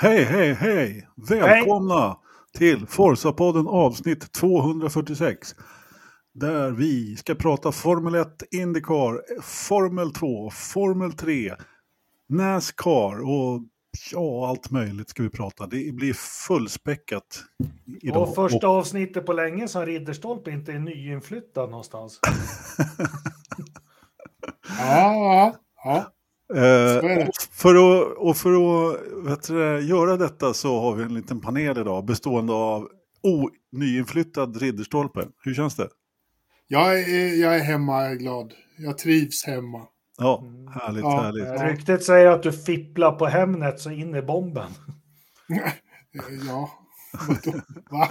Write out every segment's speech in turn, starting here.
Hej, hej, hej! Välkomna till Forza-podden avsnitt 246. Där vi ska prata Formel 1, Indycar, Formel 2, Formel 3, Nascar och ja, allt möjligt ska vi prata. Det blir fullspäckat idag. Och första avsnittet på länge som Ridderstolpe inte är nyinflyttad någonstans. Ja, ja. Eh, och för att, och för att vet du, göra detta så har vi en liten panel idag bestående av o, nyinflyttad Ridderstolpe. Hur känns det? Jag är, jag är hemma, jag är glad. Jag trivs hemma. Ja, Mm. härligt, Ja. härligt. Eh, Ryktet säger att du fipplar på Hemnet så in i bomben. Ja. Va?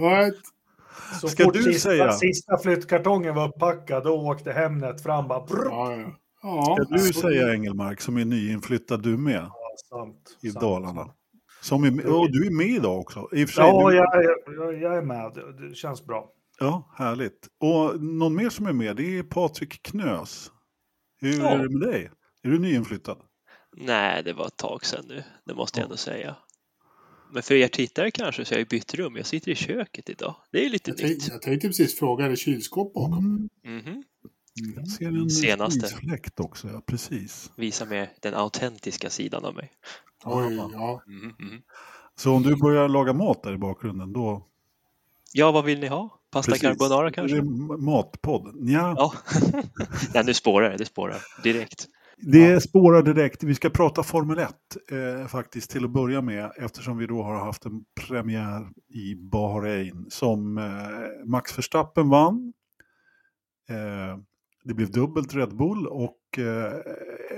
What? Så Ska fort du sista, säga? sista flyttkartongen var uppackad, då åkte Hemnet fram bara brrr. Ja, ja. Ja. Ska du alltså, säga Engelmark som är nyinflyttad du med Ja, sant, i sant. Dalarna? Som är, med- och du är med idag också. I Ja, du, jag, jag, jag är med. Det- Det känns bra. ja, härligt. Och någon mer som är med det är Patrik Knös. Hur Ja. är det med dig? Är du nyinflyttad? Nej, det var ett tag sedan nu. Det måste jag ändå säga. Men för er tittare kanske så har jag bytt rum. Jag sitter i köket idag. Det är lite jag, tänkte, nytt. jag tänkte precis fråga, är det kylskåp bakom? Mm. Mhm. Jag ser en Senaste. isfläkt också, ja precis. Visa mer den autentiska sidan av mig. Oj, ja. Mhm, mhm. Så om du börjar laga mat där i bakgrunden, då... Ja, vad vill ni ha? Pasta Precis. carbonara Är kanske? det m- matpodd? Ja, Ja. Nej, nu spårar det. Det spårar direkt. det spårar direkt. Vi ska prata Formel 1 eh, faktiskt till att börja med eftersom vi då har haft en premiär i Bahrain som eh, Max Verstappen vann. Eh, det blev dubbelt Red Bull och eh,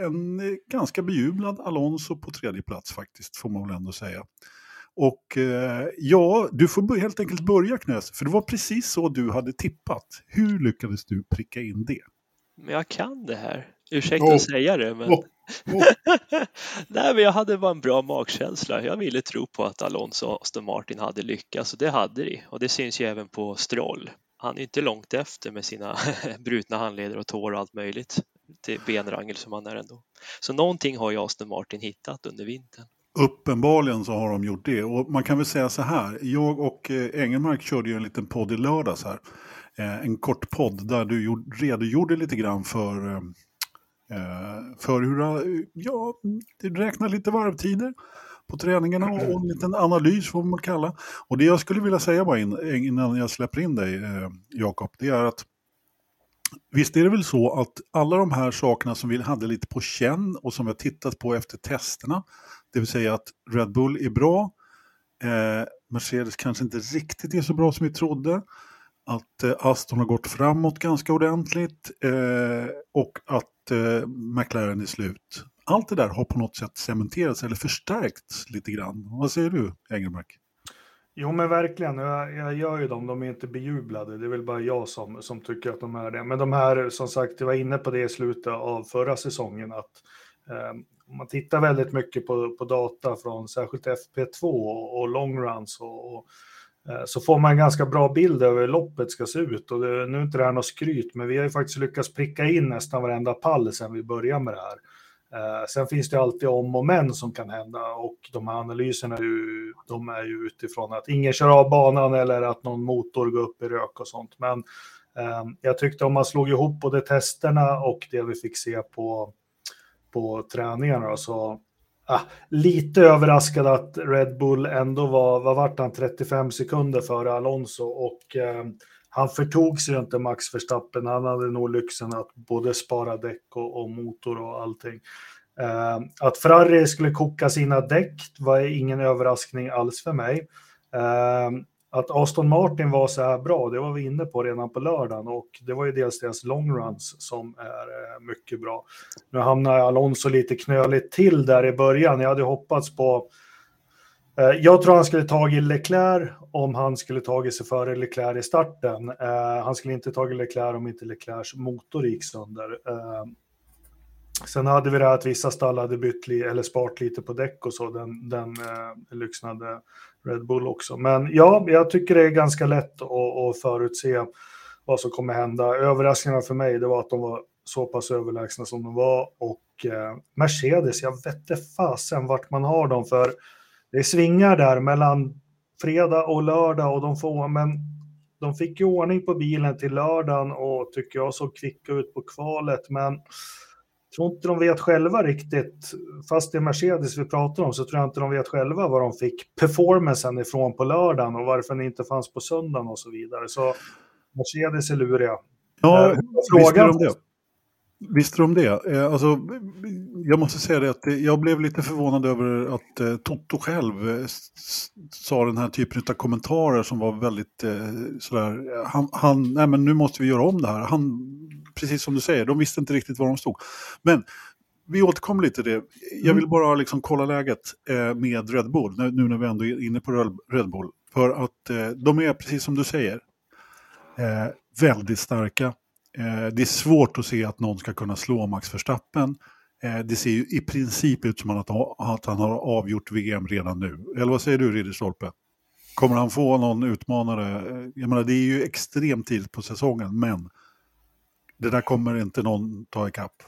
en ganska bejublad Alonso på tredje plats faktiskt får man väl ändå säga. Och eh, ja, du får helt enkelt börja Knös, för det var precis så du hade tippat. Hur lyckades du pricka in det? Men jag kan det här. Ursäkta Åh. att säga det, men... Åh. Åh. Nej, men jag hade bara en bra magkänsla. Jag ville tro på att Alonso och Aston Martin hade lyckats och det hade de. Och det syns ju även på Stroll. Han är inte långt efter med sina brutna handleder och tår och allt möjligt. Till benrangel som han är ändå. Så någonting har ju Aston Martin hittat under vintern. Uppenbarligen så har de gjort det. Och man kan väl säga så här, jag och eh, Engelmark körde ju en liten podd i lördags här. Eh, en kort podd där du redogjorde lite grann för, eh, för hur, ja, du räknar lite varvtider på träningarna och och en liten analys får man kalla. Och det jag skulle vilja säga bara in, innan jag släpper in dig eh, Jakob, det är att Visst är det väl så att alla de här sakerna som vi hade lite på känn och som vi har tittat på efter testerna, det vill säga att Red Bull är bra, eh, Mercedes kanske inte riktigt är så bra som vi trodde, att eh, Aston har gått framåt ganska ordentligt eh, och att eh, McLaren är slut. Allt det där har på något sätt cementerats eller förstärkts lite grann. Vad säger du, Engelmark? Jo, men verkligen. Jag, jag gör ju dem. De är inte bejublade. Det är väl bara jag som, som tycker att de är det. Men de här, som sagt, jag var inne på det i slutet av förra säsongen. att eh, Om man tittar väldigt mycket på, på data från särskilt FP2 och, och long runs och, och, eh, så får man en ganska bra bild över hur loppet ska se ut. Och det, nu är inte det här något skryt, men vi har ju faktiskt lyckats pricka in nästan varenda pall sedan vi började med det här. Eh, sen finns det alltid om och men som kan hända och de här analyserna är ju, de är ju utifrån att ingen kör av banan eller att någon motor går upp i rök och sånt. Men eh, jag tyckte om man slog ihop både testerna och det vi fick se på, på träningarna så ah, lite överraskad att Red Bull ändå var, vad vart han, 35 sekunder före Alonso och eh, han förtog sig ju inte Max Verstappen. Han hade nog lyxen att både spara däck och, och motor och allting. Eh, att Ferrari skulle koka sina däck var ingen överraskning alls för mig. Eh, att Aston Martin var så här bra, det var vi inne på redan på lördagen och det var ju dels deras long runs som är eh, mycket bra. Nu hamnar Alonso lite knöligt till där i början. Jag hade hoppats på Eh, Eh, jag tror han skulle tagit Leclerc om han skulle tagit sig före Leclerc i starten. Eh, han skulle inte tagit Leclerc om inte Leclercs motor gick sönder. Eh, sen hade vi det här att vissa stall hade bytt li- eller sparat lite på däck och så. Den, den eh, lyxen hade Red Bull också. Men ja, jag tycker det är ganska lätt att, att förutse vad som kommer hända. Överraskningarna för mig det var att de var så pass överlägsna som de var och eh, Mercedes, jag vette fasen vart man har dem för det svingar där mellan fredag och lördag och de får, men de fick ju ordning på bilen till lördagen och tycker jag såg kvicka ut på kvalet, men tror inte de vet själva riktigt, fast det är Mercedes vi pratar om, så tror jag inte de vet själva vad de fick performancen ifrån på lördagen och varför den inte fanns på söndagen och så vidare. Så Mercedes är luriga. Ja, Eh, frågan- de det? Visste de det? Eh, Alltså, jag måste säga det att eh, jag blev lite förvånad över att eh, Toto själv sa den här typen av kommentarer som var väldigt sådär, han, han, nej men nu måste vi göra om det här. Han, precis som du säger, de visste inte riktigt var de stod. Men vi återkommer lite till det. Jag vill bara liksom kolla läget med Red Bull, nu, när vi ändå är inne på Red- Bull. För att de är, precis som du säger, väldigt starka. Eh, det är svårt att se att någon ska kunna slå Max Verstappen. Eh, det ser ju i princip ut som att, att han har avgjort VM redan nu. Eller vad säger du Ridderstolpe? Kommer han få någon utmanare? Eh, jag menar det är ju extremt tidigt på säsongen men det där kommer inte någon ta ikapp.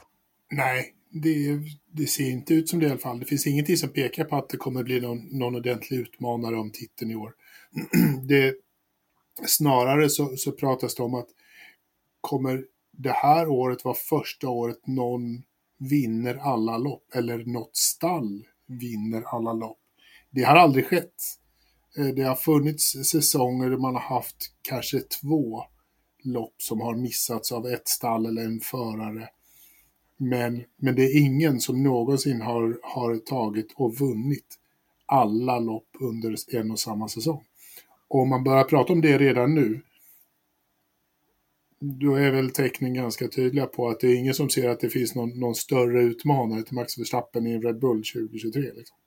Nej, det, det ser inte ut som det i alla fall. Det finns ingenting som pekar på att det kommer bli någon, någon ordentlig utmanare om titeln i år. det, snarare så, så pratas det om att kommer det här året vara första året någon vinner alla lopp eller något stall vinner alla lopp. Det har aldrig skett. Eh, det har funnits säsonger där man har haft kanske två lopp som har missats av ett stall eller en förare. Men, men det är ingen som någonsin har, har tagit och vunnit alla lopp under en och samma säsong. Och om man börjar prata om det redan nu, då är väl tecknen ganska tydliga på att det är ingen som ser att det finns någon, någon större utmanare till Max Verstappen i en Red Bull 2023. Liksom.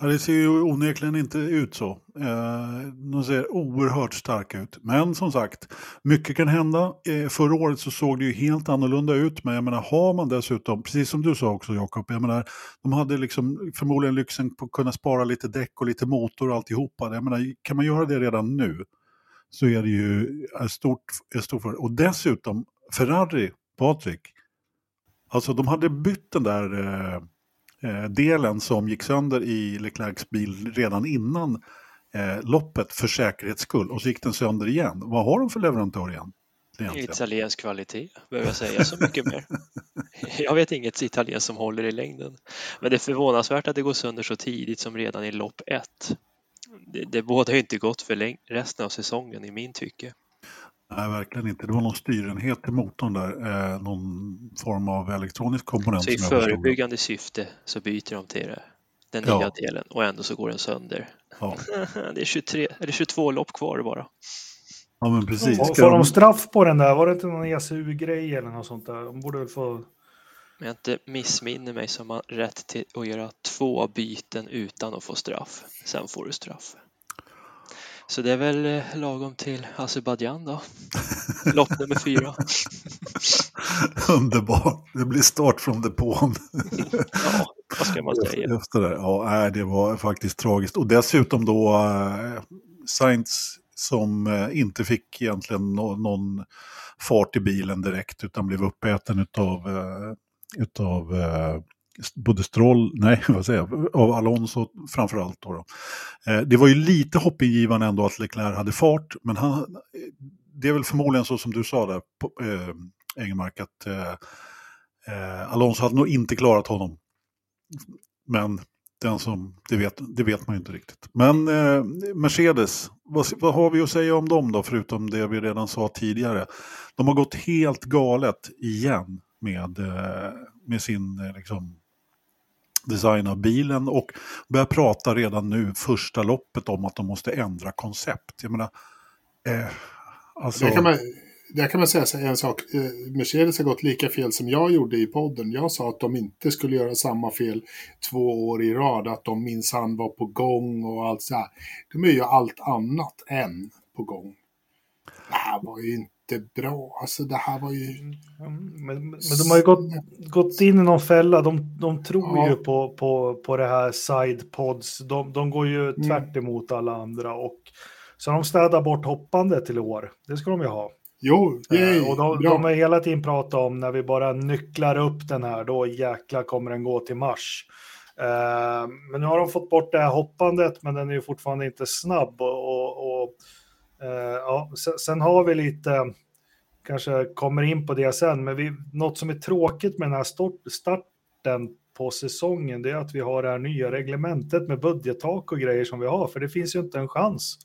Ja, det ser ju onekligen inte ut så. Eh, de ser oerhört starka ut. Men som sagt, mycket kan hända. Eh, förra året så såg det ju helt annorlunda ut. Men jag menar, har man dessutom, precis som du sa också Jakob, jag menar, de hade liksom förmodligen lyxen på att kunna spara lite däck och lite motor och alltihopa. Jag menar, kan man göra det redan nu så är det ju ett stort, ett stort. Och dessutom, Ferrari, Patrik, alltså de hade bytt den där eh, eh, delen som gick sönder i Leclercs bil redan innan eh, loppet för säkerhets skull och så gick den sönder igen. Vad har de för leverantör igen? egentligen? Italiensk kvalitet, behöver jag säga så mycket mer? Jag vet inget italienskt som håller i längden. Men det är förvånansvärt att det går sönder så tidigt som redan i lopp ett. Det, det bådar ju inte gott för läng- resten av säsongen i min tycke. Nej, verkligen inte. Det var någon styrenhet i motorn där, eh, någon form av elektronisk komponent. Så i förebyggande syfte så byter de till det, den Ja. nya delen och ändå så går den sönder. Ja. Det är 23, eller 22 lopp kvar bara. ja, men precis. Får de- de straff på den där? Var det inte någon ECU-grej eller något sånt där? De borde väl få... Om jag inte missminner mig så har man rätt till att göra två byten utan att få straff. Sen får du straff. Så det är väl eh, lagom till Azerbajdzjan då. Lopp nummer fyra. Underbart. Det blir start från depån. Ja, vad ska man säga? Efter det. Ja, det var faktiskt tragiskt. Och dessutom då eh, Sainz som eh, inte fick egentligen nå- någon fart i bilen direkt utan blev uppäten eh, utav eh, både Stroll, nej vad säger jag, av Alonso framförallt. Då då. Eh, det var ju lite hoppingivande ändå att Leclerc hade fart, men han, eh, det är väl förmodligen så som du sa där, på, eh, Engelmark, att eh, eh, Alonso hade nog inte klarat honom. Men den som, det, vet, det vet man ju inte riktigt. Men eh, Mercedes, vad, vad har vi att säga om dem då, förutom det vi redan sa tidigare? De har gått helt galet igen med, eh, med sin eh, liksom, design av bilen och börjar prata redan nu, första loppet, om att de måste ändra koncept. Jag menar, eh, alltså... Där, kan man, där kan man säga en sak. Eh, Mercedes har gått lika fel som jag gjorde i podden. Jag sa att de inte skulle göra samma fel två år i rad. Att de minsann var på gång och allt så här. De är ju allt annat än på gång. Det här var ju inte bra. Alltså det här var ju... Mm, Men, men de har ju gått, gått in i någon fälla. De, de tror Ja. ju på, på, på det här sidepods. De, de går ju Mm. tvärt emot alla andra. Och, så de städar bort hoppande till år. Det ska de ju ha. Jo, yay, Eh, och de, bra. de har hela tiden pratat om när vi bara nycklar upp den här, då jäkla kommer den gå till mars. Eh, men nu har de fått bort det här hoppandet, men den är ju fortfarande inte snabb. Och, och, Eh, ja, sen, sen, har vi lite, kanske kommer in på det sen, men vi, något som är tråkigt med den här starten på säsongen, det är att vi har det här nya reglementet med budgettak och grejer som vi har, för det finns ju inte en chans.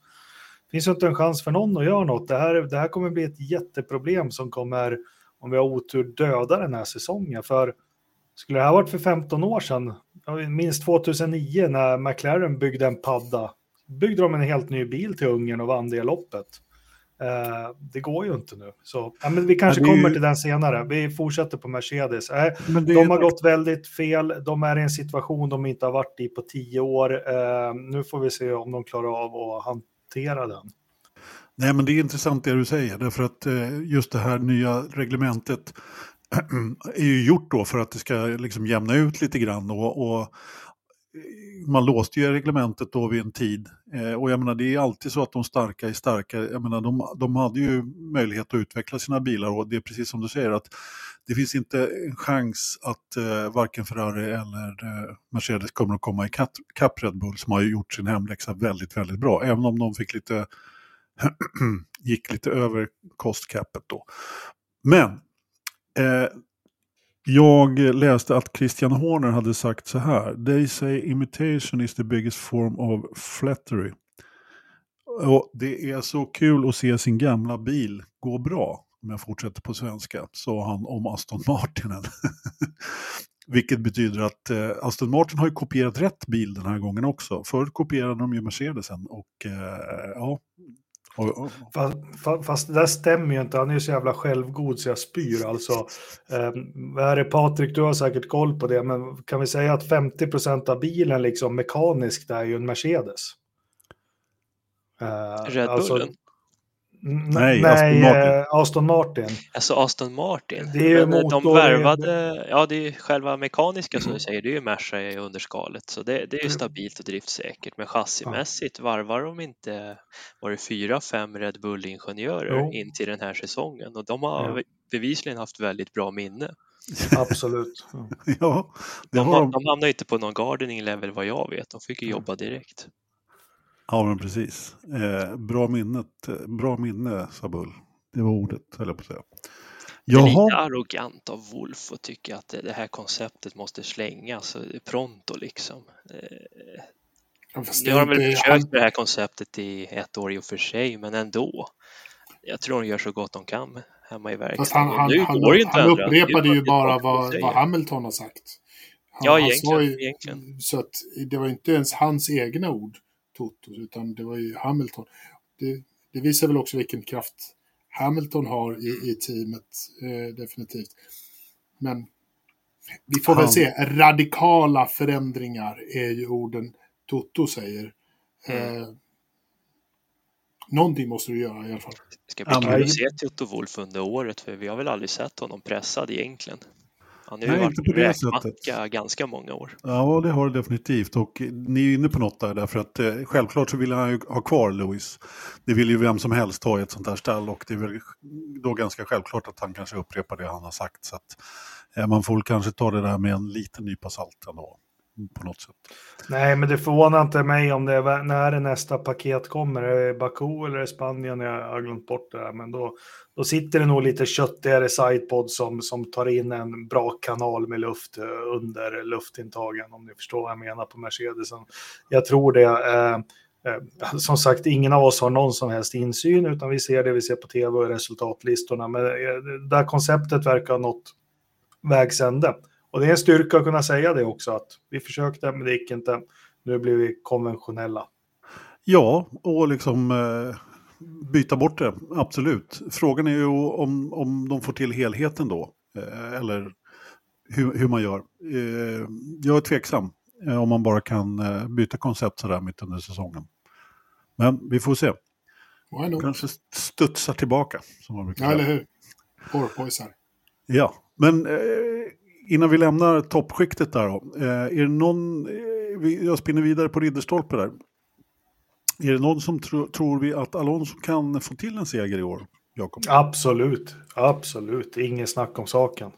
Det finns ju inte en chans för någon att göra något. Det här, det här kommer bli ett jätteproblem som kommer, om vi har otur, döda den här säsongen. För skulle det här varit för 15 år sedan, minst 2009 när McLaren byggde en padda, byggde de en helt ny bil till Ungern och vann det loppet. Uh, det går ju inte nu. Så, ja, men vi kanske ja, kommer ju... till den senare. Vi fortsätter på Mercedes. Uh, de har gått väldigt fel. De är i en situation de inte har varit i på tio år. Uh, nu får vi se om de klarar av att hantera den. Nej, men det är intressant det du säger, därför att just det här nya reglementet är ju gjort då för att det ska liksom jämna ut lite grann och, och man låste ju reglementet då vid en tid. Eh, och jag menar det är alltid så att de starka är starka. Jag menar de, de hade ju möjlighet att utveckla sina bilar och det är precis som du säger att det finns inte en chans att eh, varken Ferrari eller eh, Mercedes kommer att komma ikapp Red Bull som har gjort sin hemläxa väldigt, väldigt bra. Även om de fick lite, gick lite över kostcapet då. Men eh, jag läste att Christian Horner hade sagt så här. They say imitation is the biggest form of flattery. Och det är så kul att se sin gamla bil gå bra, om jag fortsätter på svenska, sa han om Aston Martinen. Vilket betyder att eh, Aston Martin har ju kopierat rätt bil den här gången också. Förut kopierade de ju Mercedesen och eh, ja, Fast, fast, det där stämmer ju inte, han är ju så jävla självgod så jag spyr alltså. Eh, vad är det Patrik, du har säkert koll på det, men kan vi säga att 50% av bilen liksom mekaniskt är ju en Mercedes? Eh, Red alltså, Bullen? Nej, Nej Aston, Martin. Eh, Aston Martin. Alltså Aston Martin. Det är ju Men motor, de värvade, ja det är själva mekaniska som du säger, det är ju Merca i underskalet så det, det är ju mm. stabilt och driftsäkert. Men chassimässigt varvar de inte, var det fyra, fem Red Bull-ingenjörer in till den här säsongen och de har ja. bevisligen haft väldigt bra minne. Absolut. ja, de, de, de hamnade inte på någon gardening level vad jag vet, de fick ju jobba direkt. Ja, men precis. Eh, bra, minnet, bra minne, sa Bull. Det var ordet, höll jag på att säga. Det är lite arrogant av Wolf att tycka att det här konceptet måste slängas pronto liksom. Eh, nu har de väl försökt med det här konceptet i ett år i och för sig, men ändå. Jag tror de gör så gott de kan hemma i verkstaden. Han, han, nu han, går inte han upprepade ju bara vad, vad Hamilton har sagt. Han, ja, egentligen, ju, egentligen. Så att det var inte ens hans egna ord. Toto, utan det var ju Hamilton. Det, det visar väl också vilken kraft Hamilton har i, i teamet, eh, definitivt. Men vi får väl se, radikala förändringar är ju orden Toto säger. Mm. Eh, någonting måste du göra i alla fall. Det ska bli kul att se Toto Wolf under året, för vi har väl aldrig sett honom pressad egentligen. Han har ju Nej, varit räkmacka ganska många år. Ja, det har det definitivt. Och ni är inne på något där, därför att eh, självklart så vill han ju ha kvar Lewis. Det vill ju vem som helst ha i ett sånt här stall och det är väl då ganska självklart att han kanske upprepar det han har sagt. Så att, eh, man får kanske ta det där med en liten nypa salt ändå på något sätt. Nej, men det förvånar inte mig om det är när det nästa paket kommer. Är det Baku eller Spanien? Jag har glömt bort det här, men då, då sitter det nog lite köttigare sidepod som, som tar in en bra kanal med luft eh, under luftintagen, om ni förstår vad jag menar på Mercedesen. Jag tror det. Eh, eh, som sagt, ingen av oss har någon som helst insyn, utan vi ser det vi ser på tv och resultatlistorna. Men eh, där det konceptet verkar ha nått vägs ände. Och det är en styrka att kunna säga det också, att vi försökte, men det gick inte. Nu blir vi konventionella. Ja, och liksom eh, byta bort det, absolut. Frågan är ju om, om de får till helheten då, eh, eller hur, hur man gör. Eh, jag är tveksam eh, om man bara kan eh, byta koncept sådär mitt under säsongen. Men vi får se. Kanske studsar tillbaka, som man brukar säga. Ja, eller hur. Porpoisar. Ja, men eh, innan vi lämnar toppskiktet där då. Eh, är det någon, eh, jag spinner vidare på Ridderstolpe där. Är det någon som tro, tror vi att Alonso kan få till en seger i år? Jakob? Absolut, absolut. Ingen snack om saken.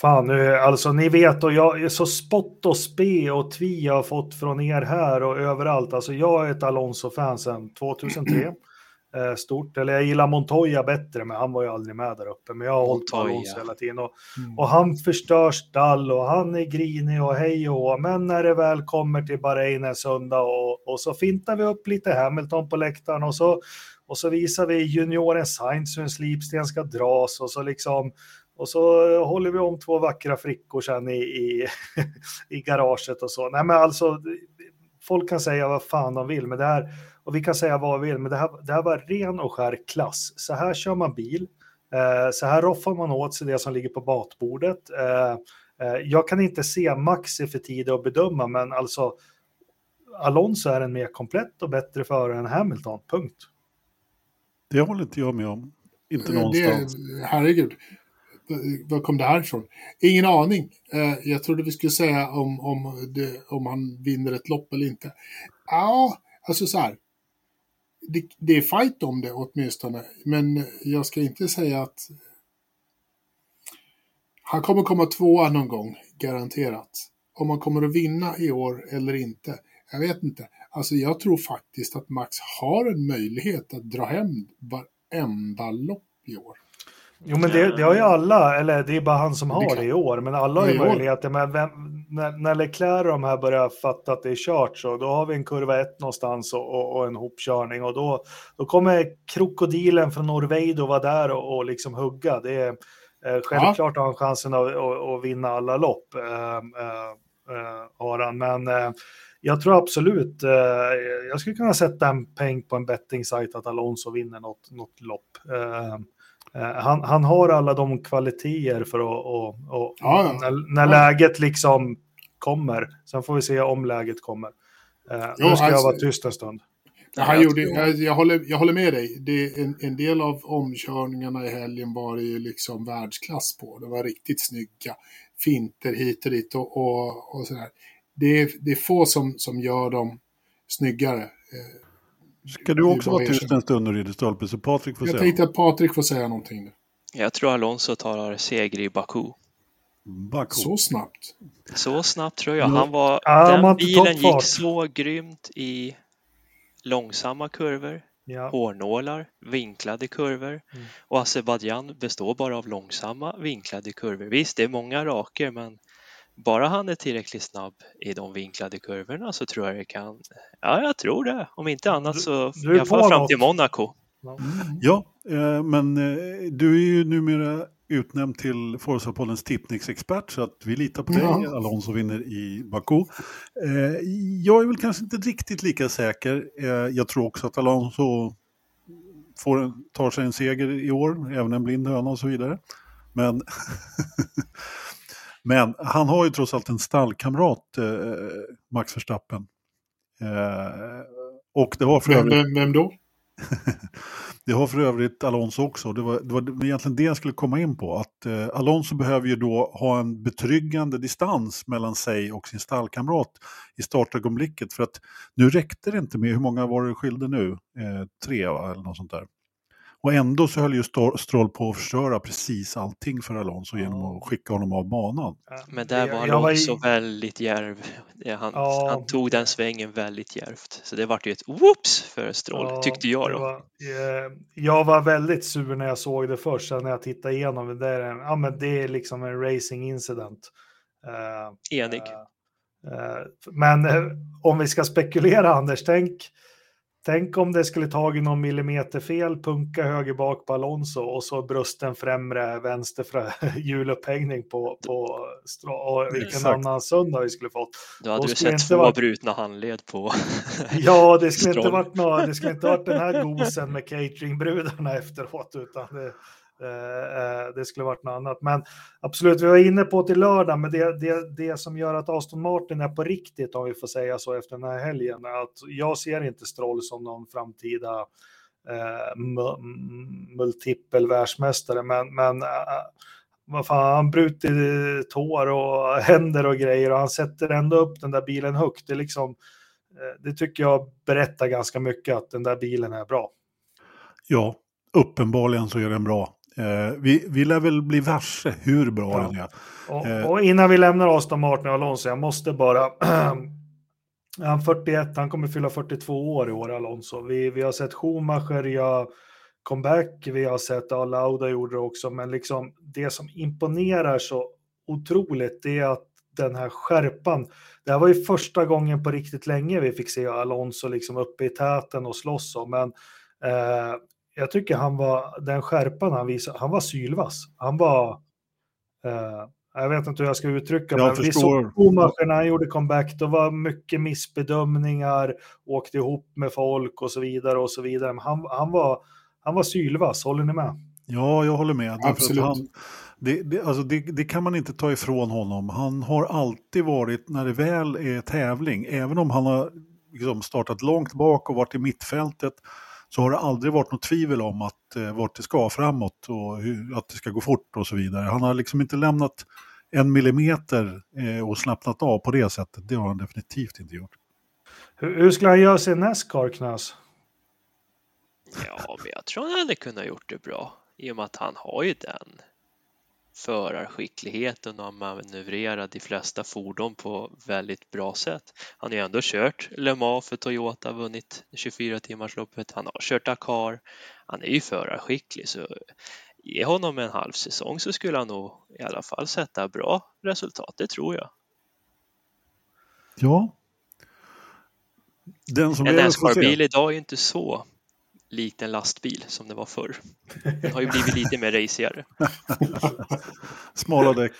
Fan, alltså ni vet och jag är så spott och spe och tvi jag har fått från er här och överallt. Alltså jag är ett Alonso-fan sedan 2003. Eh, stort. Eller jag gillar Montoya bättre, men han var ju aldrig med där uppe. Men jag har hållit på Alonso hela tiden. Och, mm. och han förstör stall och han är grinig och hej och Men när det väl kommer till Bahrain en söndag och, och så fintar vi upp lite Hamilton på läktaren och så, och så visar vi junioren Sainz hur en slipsten ska dras och så liksom och så håller vi om två vackra frickor sen i, i, i garaget och så. Nej, men alltså, folk kan säga vad fan de vill, men det här, och vi kan säga vad vi vill, men det här, det här var ren och skär klass. Så här kör man bil, eh, så här roffar man åt sig det som ligger på batbordet. Eh, eh, jag kan inte se Max är för tidigt att bedöma, men alltså Alonso är en mer komplett och bättre förare än Hamilton, punkt. Det håller inte jag med om. Inte någonstans. Det, herregud var kom det här ifrån? Ingen aning. Eh, jag trodde vi skulle säga om, om, det, om han vinner ett lopp eller inte. Ja, alltså så här. Det, det, är fight om det åtminstone, men jag ska inte säga att han kommer komma tvåa någon gång, garanterat. Om han kommer att vinna i år eller inte, jag vet inte. Alltså jag tror faktiskt att Max har en möjlighet att dra hem varenda lopp i år. Jo, men det, det, har ju alla, eller det är bara han som har det, i år, men alla har ju möjligheter. Men vem, när, när Leclerc och de här börjar fatta att det är kört så då har vi en kurva 1 någonstans och, och, och, en hopkörning och då, då kommer krokodilen från Norveido vara där och, och liksom hugga. Det är eh, självklart har han chansen att, att, vinna alla lopp, eh, eh, har han. Men eh, jag tror absolut, eh, jag skulle kunna sätta en peng på en betting-sajt att Alonso vinner något, något lopp. Eh, Eh, han, han, har alla de kvaliteter för att, och, och ja, ja. när, när ja. läget liksom kommer. Sen får vi se om läget kommer. Eh, jo, nu ska alltså, jag vara tyst en stund. Han gjorde, jag, jag, håller, jag håller med dig. Det, en, en del av omkörningarna i helgen var det ju liksom världsklass på. Det var riktigt snygga finter hit och dit och, och, och sådär. Det är, det är få som, som gör dem snyggare. Ska du också vara tyst en stund nu, Stolpe, så Patrik får jag säga? Jag tänkte att Patrik får säga någonting. Jag tror Alonso tar seger i Baku. Baku. Så snabbt? Så snabbt tror jag. Han var, ja, den bilen gick så grymt i långsamma kurvor, ja. hårnålar, vinklade kurvor. Mm. Och Azerbajdzjan består bara av långsamma vinklade kurvor. Visst, det är många raker, men bara han är tillräckligt snabb i de vinklade kurvorna så tror jag det kan. Ja, jag tror det. Om inte annat så du, i alla fall fram till Monaco. Ja, eh, men eh, du är ju numera utnämnd till Forza-poddens tippningsexpert så att vi litar på dig. Ja. Alonso vinner i Baku. Eh, jag är väl kanske inte riktigt lika säker. Eh, jag tror också att Alonso får, tar sig en seger i år, även en blind höna och så vidare. Men Men han har ju trots allt en stallkamrat, eh, Max Verstappen. Eh, och det har för vem, övrigt... vem, då? det har för övrigt Alonso också. Det var, det var egentligen det jag skulle komma in på. Att eh, Alonso behöver ju då ha en betryggande distans mellan sig och sin stallkamrat i startögonblicket. För att nu räckte det inte med, hur många var det skilde nu? Eh, tre va? eller något sånt där. Och ändå så höll ju Stroll på att förstöra precis allting för Alonso genom att skicka honom av banan. Men där var Alonso var i... väldigt järv. Han, ja. han, tog den svängen väldigt järvt. Så det vart ju ett whoops för Stroll, ja, tyckte jag då. Var, eh, jag var väldigt sur när jag såg det först, sen när jag tittade igenom det. Där, ja, men det är liksom en racing incident. Uh, Enig. Uh, uh, men om vi ska spekulera, Anders, tänk Tänk om det skulle tagit någon millimeter fel, punka höger bak på Alonso och så brösten främre vänster hjulupphängning på, på och vilken Exakt. annan söndag vi skulle fått. Då hade Då du sett två varit... brutna handled på Ja, det skulle inte varit något, det skulle inte varit den här gosen med cateringbrudarna efteråt, utan det, Eh, eh, det skulle varit något annat. Men absolut, vi var inne på till lördag, men det, det, det som gör att Aston Martin är på riktigt, om vi får säga så efter den här helgen, är att jag ser inte Stroll som någon framtida eh, multipel världsmästare, men, men äh, vad fan, han brutit tår och händer och grejer och han sätter ändå upp den där bilen högt. Det, liksom, det tycker jag berättar ganska mycket att den där bilen är bra. Ja, uppenbarligen så är den bra. Eh, vi, vi lär väl bli varse hur bra Ja. den är. Och, Eh. och innan vi lämnar Aston Martin och Alonso, jag måste bara... han är 41, han kommer fylla 42 år i år, Alonso. Vi, vi har sett Schumacher göra comeback, vi har sett, ja, Lauda gjorde det också, men liksom det som imponerar så otroligt, det är att den här skärpan, det här var ju första gången på riktigt länge vi fick se Alonso liksom uppe i täten och slåss om, men eh, jag tycker han var, den skärpan han visade, han var sylvass. Han var, eh, jag vet inte hur jag ska uttrycka Jag men vi såg Schumacher när han gjorde comeback, det var mycket missbedömningar, åkte ihop med folk och så vidare och så vidare. Men han, han, var, han var sylvass, håller ni med? Ja, jag håller med. Absolut. Han, det, det, alltså det, det kan man inte ta ifrån honom. Han har alltid varit, när det väl är tävling, även om han har liksom startat långt bak och varit i mittfältet, så har det aldrig varit något tvivel om att eh, vart det ska framåt och hur, att det ska gå fort och så vidare. Han har liksom inte lämnat en millimeter eh, och slappnat av på det sättet. Det har han definitivt inte gjort. Hur, hur skulle han göra sig i Nascar, Knas? Ja, men jag tror han hade kunnat gjort det bra i och med att han har ju den förarskickligheten och har manövrerat de flesta fordon på väldigt bra sätt. Han har ju ändå kört Le Mans för Toyota, vunnit 24 timmarsloppet. Han har kört Dakar. Han är ju förarskicklig så ge honom en halv säsong så skulle han nog i alla fall sätta bra resultat, det tror jag. Ja. Den som En. Nascar-bil idag är ju inte så likt en lastbil som det var förr. Den har ju blivit lite mer racigare. Smala däck,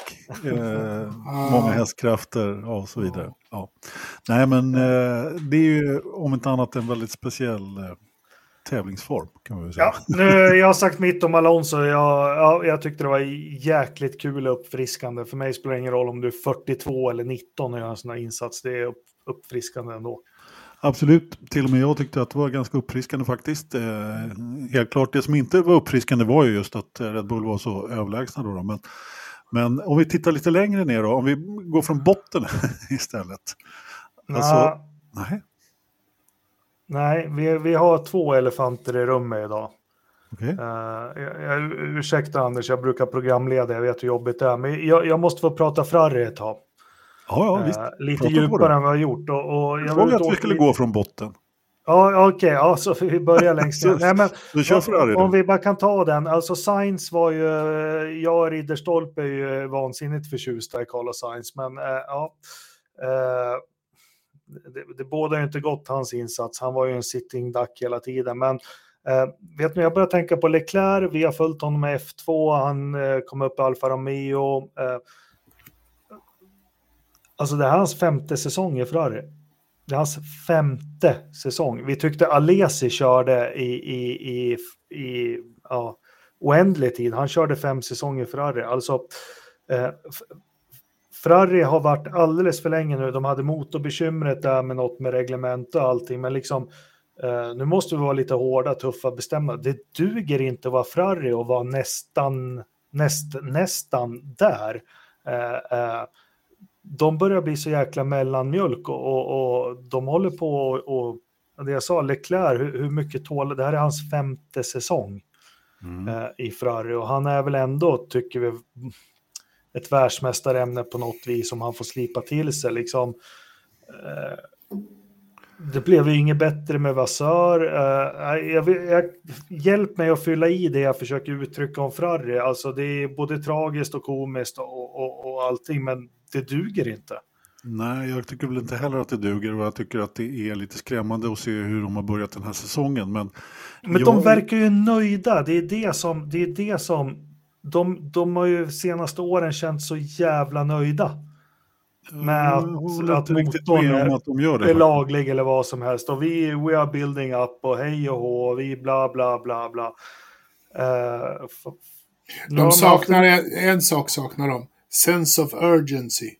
eh, många hästkrafter och så vidare. Ja. Nej men eh, det är ju om inte annat en väldigt speciell eh, tävlingsform kan man väl säga. Ja, nu, jag har sagt mitt om Alonso. Jag, ja, jag tyckte det var jäkligt kul och uppfriskande. För mig spelar det ingen roll om du är 42 eller 19 och gör en sån här insats. Det är upp, uppfriskande ändå. Absolut, till och med jag tyckte att det var ganska uppfriskande faktiskt. Eh, helt klart, det som inte var uppfriskande var ju just att eh, Red Bull var så överlägsna då. då. Men, men om vi tittar lite längre ner då, om vi går från botten istället. Alltså, nej, nej, vi, vi har två elefanter i rummet idag. okej. Uh, jag, jag, ursäkta Anders, jag brukar programleda, jag vet hur jobbigt det är. Men jag, jag måste få prata Ferrari ett tag. Ja, ja, visst. Eh, lite Prata djupare än vad jag har gjort. Och, och jag såg att vi skulle lite- gå från botten. Ja, okej, ja, så vi börjar längst ner. Nej, men, Du kör om, Ferrari om vi bara kan ta den. Alltså Sainz var ju, jag och Ridderstolpe är ju vansinnigt förtjusta i Carlos Sainz, men eh, ja. Eh, det, det bådar ju inte gott hans insats. Han var ju en sitting duck hela tiden, men eh, vet ni, jag börjar tänka på Leclerc. Vi har följt honom med F2. Han eh, kom upp i Alfa Romeo. Alltså det här är hans femte säsong i Ferrari. Det är hans femte säsong. Vi tyckte Alesi körde i, i, i, i ja, oändlig tid. Han körde fem säsonger i Ferrari. Alltså, eh, Ferrari har varit alldeles för länge nu. De hade motorbekymret där med något med reglement och allting. Men liksom, eh, nu måste vi vara lite hårda, tuffa, bestämda. Det duger inte att vara Ferrari och vara nästan, näst, nästan där. Eh, eh, de börjar bli så jäkla mellanmjölk och, och, och de håller på och, och det jag sa, Leclerc, hur, hur mycket tål det här är hans femte säsong Mm. eh, i Ferrari och han är väl ändå, tycker vi, ett världsmästarämne på något vis om han får slipa till sig liksom. Eh, det blev ju inget bättre med Vassör. Eh, jag, jag, hjälp mig att fylla i det jag försöker uttrycka om Ferrari. Alltså det är både tragiskt och komiskt och, och, och allting, men det duger inte. Nej, jag tycker väl inte heller att det duger och jag tycker att det är lite skrämmande att se hur de har börjat den här säsongen. Men, Men jag- de verkar ju nöjda. Det är det som, det är det som de, de har ju senaste åren känt så jävla nöjda. med att- att motorn är- att de gör det. är laglig eller vad som helst. Och vi we are building up och hej och hå, och vi bla bla bla bla. Har De saknar haft- en, en sak saknar de. Sense of urgency.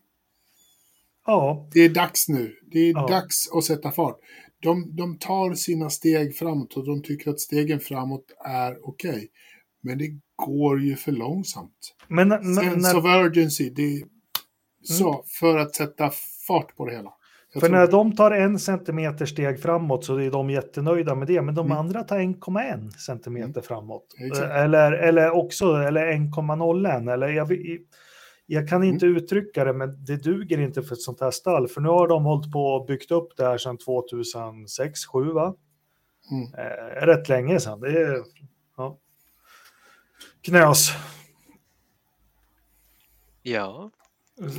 Ja, Det är dags nu. Det är Ja. dags att sätta fart. De, de tar sina steg framåt och de tycker att stegen framåt är okej. Men det går ju för långsamt. men, men Sense när, of urgency, det är så, för att sätta fart på det hela. Jag För när de tar en centimeter steg framåt så är de jättenöjda med det, men de Mm. andra tar 1,1 centimeter framåt. Exakt. Eller, eller också, eller 1,01. Eller jag, jag kan inte Mm. uttrycka det, men det duger inte för ett sånt här stall. För nu har de hållit på och byggt upp det här sedan 2006, 2007 va? Mm. Eh, rätt länge sedan. Det är, ja. Knös, Ja,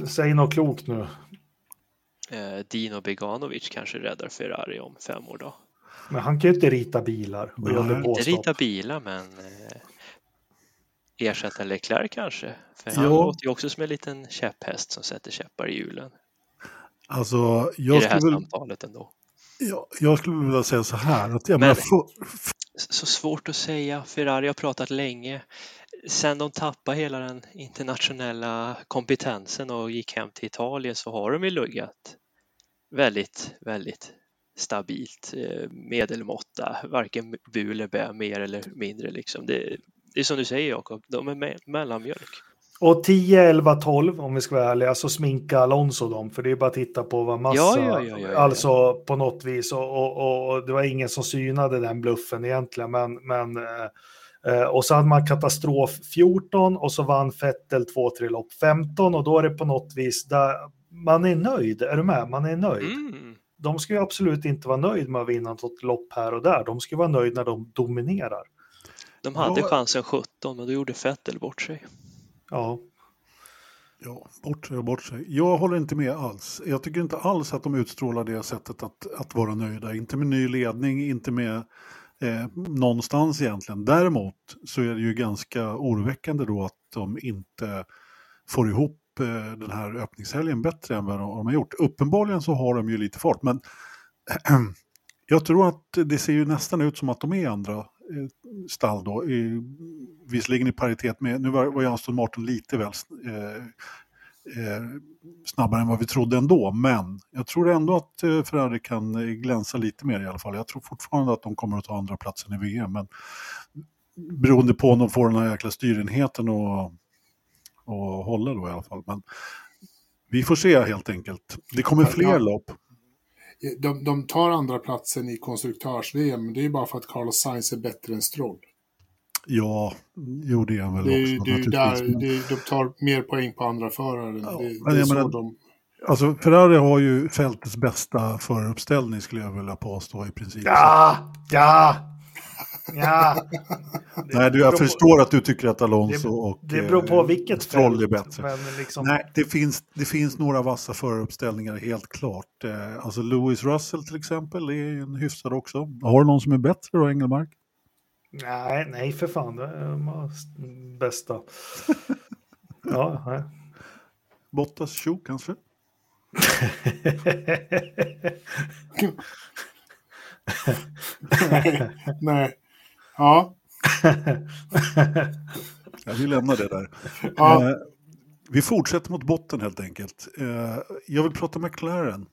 säg något klokt nu. eh, Dino Beganovic kanske räddar Ferrari om fem år då. Men han kan ju inte rita bilar och Inte rita bilar men eh, ersätta Leclerc kanske. För han Ja. låter ju också som en liten käpphäst som sätter käppar i hjulen Alltså, i jag det här skulle, samtalet ändå. jag, jag skulle vilja säga så här. Att jag Men- för, Så svårt att säga. Ferrari har pratat länge. Sen de tappade hela den internationella kompetensen och gick hem till Italien så har de ju luggat väldigt, väldigt stabilt eh, medelmåtta. Varken bu eller bä, mer eller mindre liksom. Det, det är som du säger Jakob, de är me- mellanmjölk. Och 10, 11, 12 om vi ska vara ärliga så sminka Alonso dem för det är bara att titta på vad massa, Ja, ja, ja, alltså på något vis och, och, och, och det var ingen som synade den bluffen egentligen men, men eh, eh, och så hade man katastrof 14 och så vann Fettel 2-3 lopp 15 och då är det på något vis där man är nöjd, är du med? Man är nöjd. Mm. De ska ju absolut inte vara nöjd med att vinna något lopp här och där, de ska vara nöjd när de dominerar. De hade Ja. chansen 17 men då gjorde Vettel bort sig. Ja, Ja, bort sig och bort sig. Jag håller inte med alls. Jag tycker inte alls att de utstrålar det sättet att, att vara nöjda. Inte med ny ledning, inte med eh, någonstans egentligen. Däremot så är det ju ganska oroväckande då att de inte får ihop eh, den här öppningshelgen bättre än vad de har gjort. Uppenbarligen så har de ju lite fart, men jag tror att det ser ju nästan ut som att de är andra stall då. I, visserligen i paritet med, nu var, var Aston Martin lite väl eh, eh, snabbare än vad vi trodde ändå, men jag tror ändå att eh, Ferrari kan eh, glänsa lite mer i alla fall. Jag tror fortfarande att de kommer att ta andra platsen i VM, men beroende på om de får den här jäkla styrenheten och, och hålla då i alla fall. Men vi får se helt enkelt. Det kommer fler Ja. lopp. De, de tar andra platsen i konstruktörs-VM, men det är bara för att Carlos Sainz är bättre än Stroll. Ja, jo det är han väl Det också det där, det de tar mer poäng på andra föraren. Ja, det, men det är så menar- de... Alltså Ferrari har ju fältets bästa föruppställning skulle jag vilja påstå i princip. ja, ja, ja. Nej, du, jag förstår att du tycker att Alonso Det- och Det beror på eh, vilket Stroll är bättre. Men liksom, Nej, det finns, det finns några vassa föruppställningar helt klart. Eh, alltså Lewis Russell till exempel är ju en hyfsad också. Har du någon som är bättre då, Engelmark? nej, nej, för fan. Det är bästa. Ja, nej. Bottas Tjo kanske? Nej. Ja. Ja, vi lämnar det där. ja. Eh, vi fortsätter mot botten helt enkelt. Eh, jag vill prata McLaren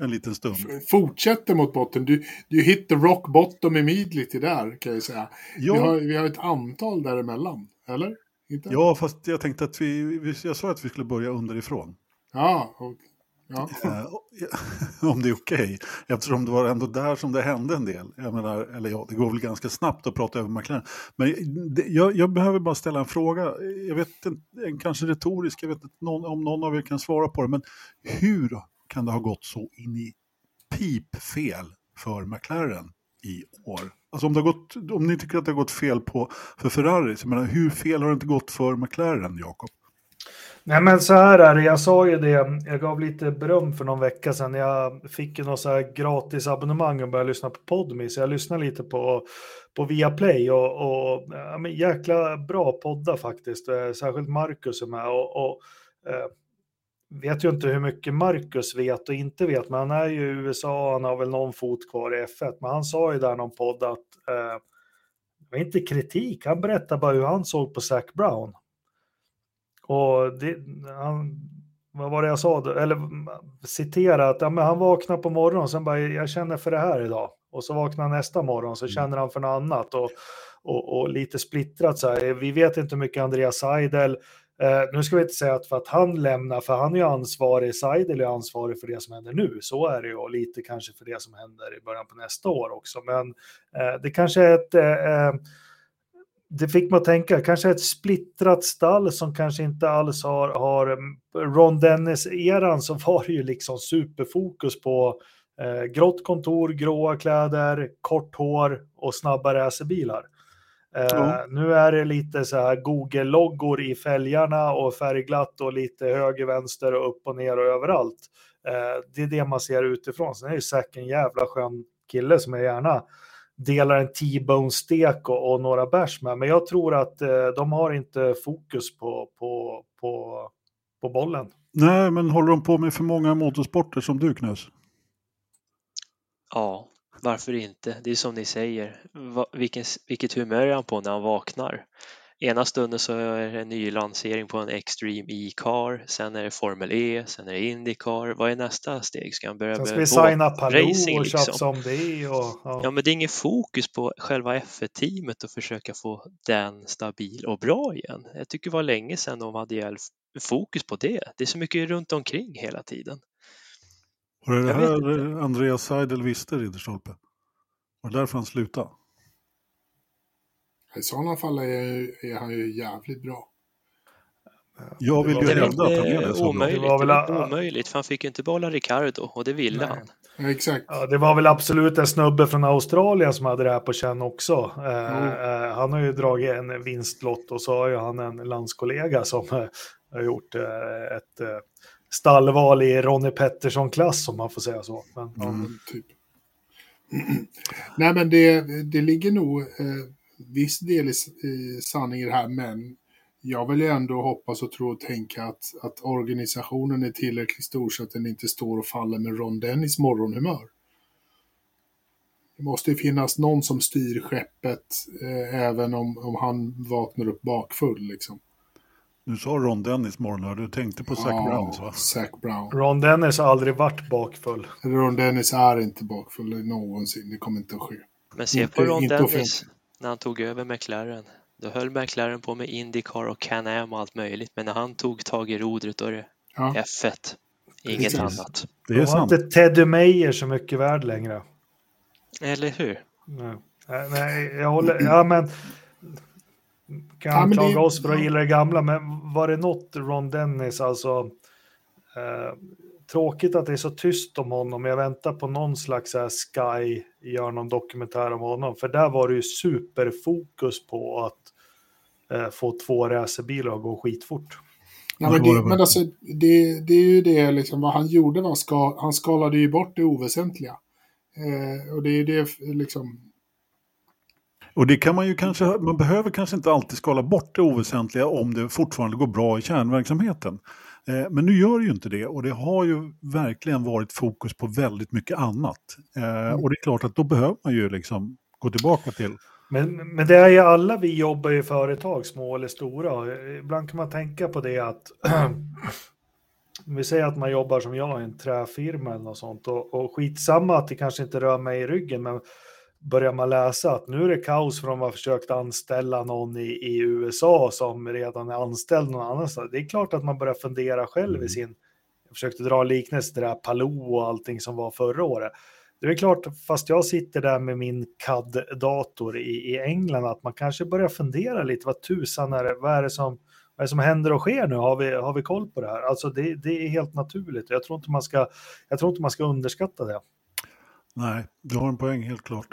en liten stund. Fortsätter mot botten. Du, du hit the rock bottom immediately där, kan jag säga. Vi, Ja, har, vi har ett antal däremellan, eller? Inte? ja, fast jag tänkte att vi, vi, jag sa att vi skulle börja underifrån. Ja, och, ja. Eh, om det är okej. Eftersom det var ändå där som det hände en del. Jag menar, eller ja, det går väl ganska snabbt att prata över McLaren. Men det, jag, jag behöver bara ställa en fråga. Jag vet inte, en kanske retorisk, jag vet inte någon, om någon av er kan svara på det. Men hur kan det ha gått så in i pipfel för McLaren i år? Alltså om, det har gått, om ni tycker att det har gått fel på, för Ferrari, så menar, hur fel har det inte gått för McLaren, Jakob? Nej men så här är det, jag sa ju det, jag gav lite beröm för någon vecka sedan. Jag fick ju något så här gratis abonnemang och började lyssna på Podmi, så jag lyssnade lite på, på Viaplay och, och ja, men jäkla bra poddar faktiskt. Eh, särskilt Marcus är med och, och eh, vet ju inte hur mycket Marcus vet och inte vet, men han är ju i USA, han har väl någon fot kvar i F1, men han sa ju där någon podd att eh, det var inte kritik, han berättade bara hur han såg på Zac Brown. Och det, han, vad var det jag sa, då? eller citera att ja, men han vaknar på morgonen sen bara jag känner för det här idag. Och så vaknar nästa morgon så känner han för något annat och, och, och lite splittrat så här. Vi vet inte hur mycket Andreas Seidel Eh, nu ska vi inte säga att för att han lämnar, för han är ju ansvarig, Seidel är ansvarig för det som händer nu, så är det ju, och lite kanske för det som händer i början på nästa år också. Men eh, det kanske är ett, eh, eh det fick mig att tänka, kanske ett splittrat stall som kanske inte alls har, har mm, Ron Dennis-eran så var det ju liksom superfokus på eh, grått kontor, gråa kläder, kort hår och snabba racerbilar. Uh, Nu är det lite så här Google-loggor i fälgarna och färgglatt och lite höger, vänster och upp och ner och överallt. Uh, det är det man ser utifrån. Sen är ju Zack en jävla skön kille som jag gärna delar en T-bone-stek och, och, några bärs med. Men jag tror att uh, de har inte fokus på, på, på, på bollen. Nej, men håller de på med för många motorsporter som du Knös? Ja, varför inte? Det är som ni säger, vilken, vilket humör är han på när han vaknar? Ena stunden så är det en ny lansering på en Extreme E-car, sen är det Formel E, sen är det Indycar. Vad är nästa steg? Ska han börja med Ska vi signa Palou och liksom? om det? Och, ja. ja. men det är ingen fokus på själva F1-teamet och försöka få den stabil och bra igen. Jag tycker det var länge sedan de hade fokus på det. Det är så mycket runt omkring hela tiden. Var det det här Andreas Seidel visste, Ridderstolpe? Var det därför han slutade? I sådana fall är, är han ju jävligt bra. Jag vill ju hävda att han är det. Omöjligt, det var väl omöjligt, för han fick ju inte behålla Ricardo och det ville Nej. han. Ja, exakt. Ja, det var väl absolut en snubbe från Australien som hade det här på känn också. Mm. Eh, han har ju dragit en vinstlott och så har ju han en landskollega som eh, har gjort eh, ett eh, stallval i Ronnie Pettersson-klass om man får säga så. Men, mm, typ. Nej men det, det ligger nog eh, viss del i, i sanning i det här men jag vill ju ändå hoppas och tro och tänka att, att organisationen är tillräckligt stor så att den inte står och faller med Ron Dennis morgonhumör. Det måste ju finnas någon som styr skeppet eh, även om, om han vaknar upp bakfull liksom. Du sa Ron Dennis morgon, du tänkte på Zac ja, Brown va? Zac Brown. Ron Dennis har aldrig varit bakfull. Ron Dennis är inte bakfull någonsin, det kommer inte att ske. Men se på Ron Dennis när han tog över McLaren. Då höll McLaren på med Indycar och Can-Am och allt möjligt. Men när han tog tag i rodret då är det ja. F1. Inget Precis. annat. Det är sant. inte Teddy Meyer så mycket värd längre. Eller hur? Nej, Nej jag håller... Ja, men kan ja, klaga det, oss för att gilla det gamla, men var det något Ron Dennis, alltså eh, tråkigt att det är så tyst om honom. Jag väntar på någon slags här Sky gör någon dokumentär om honom, för där var det ju superfokus på att eh, få två racerbilar att gå skitfort. Ja, men, det, men alltså, det, det är ju det, liksom, vad han gjorde var, ska, han skalade ju bort det oväsentliga. Eh, och det är det, liksom, och det kan man ju kanske, man behöver kanske inte alltid skala bort det oväsentliga om det fortfarande går bra i kärnverksamheten. Eh, men nu gör det ju inte det och det har ju verkligen varit fokus på väldigt mycket annat. Eh, mm. Och det är klart att då behöver man ju liksom gå tillbaka till men, men det är ju alla vi jobbar i företag, små eller stora. Ibland kan man tänka på det att vi säger att man jobbar som jag i en träfirma eller något sånt och, och skitsamma att det kanske inte rör mig i ryggen, men börjar man läsa att nu är det kaos för de har försökt anställa någon i, i USA som redan är anställd någon annanstans. Det är klart att man börjar fundera själv i mm. sin... Jag försökte dra liknelse till det där Palou och allting som var förra året. Det är klart, fast jag sitter där med min CAD-dator i, i England, att man kanske börjar fundera lite, vad tusan är det, vad är det som, vad är det som händer och sker nu? Har vi, har vi koll på det här? Alltså det, det är helt naturligt. Jag tror, inte man ska, jag tror inte man ska underskatta det. Nej, du har en poäng helt klart.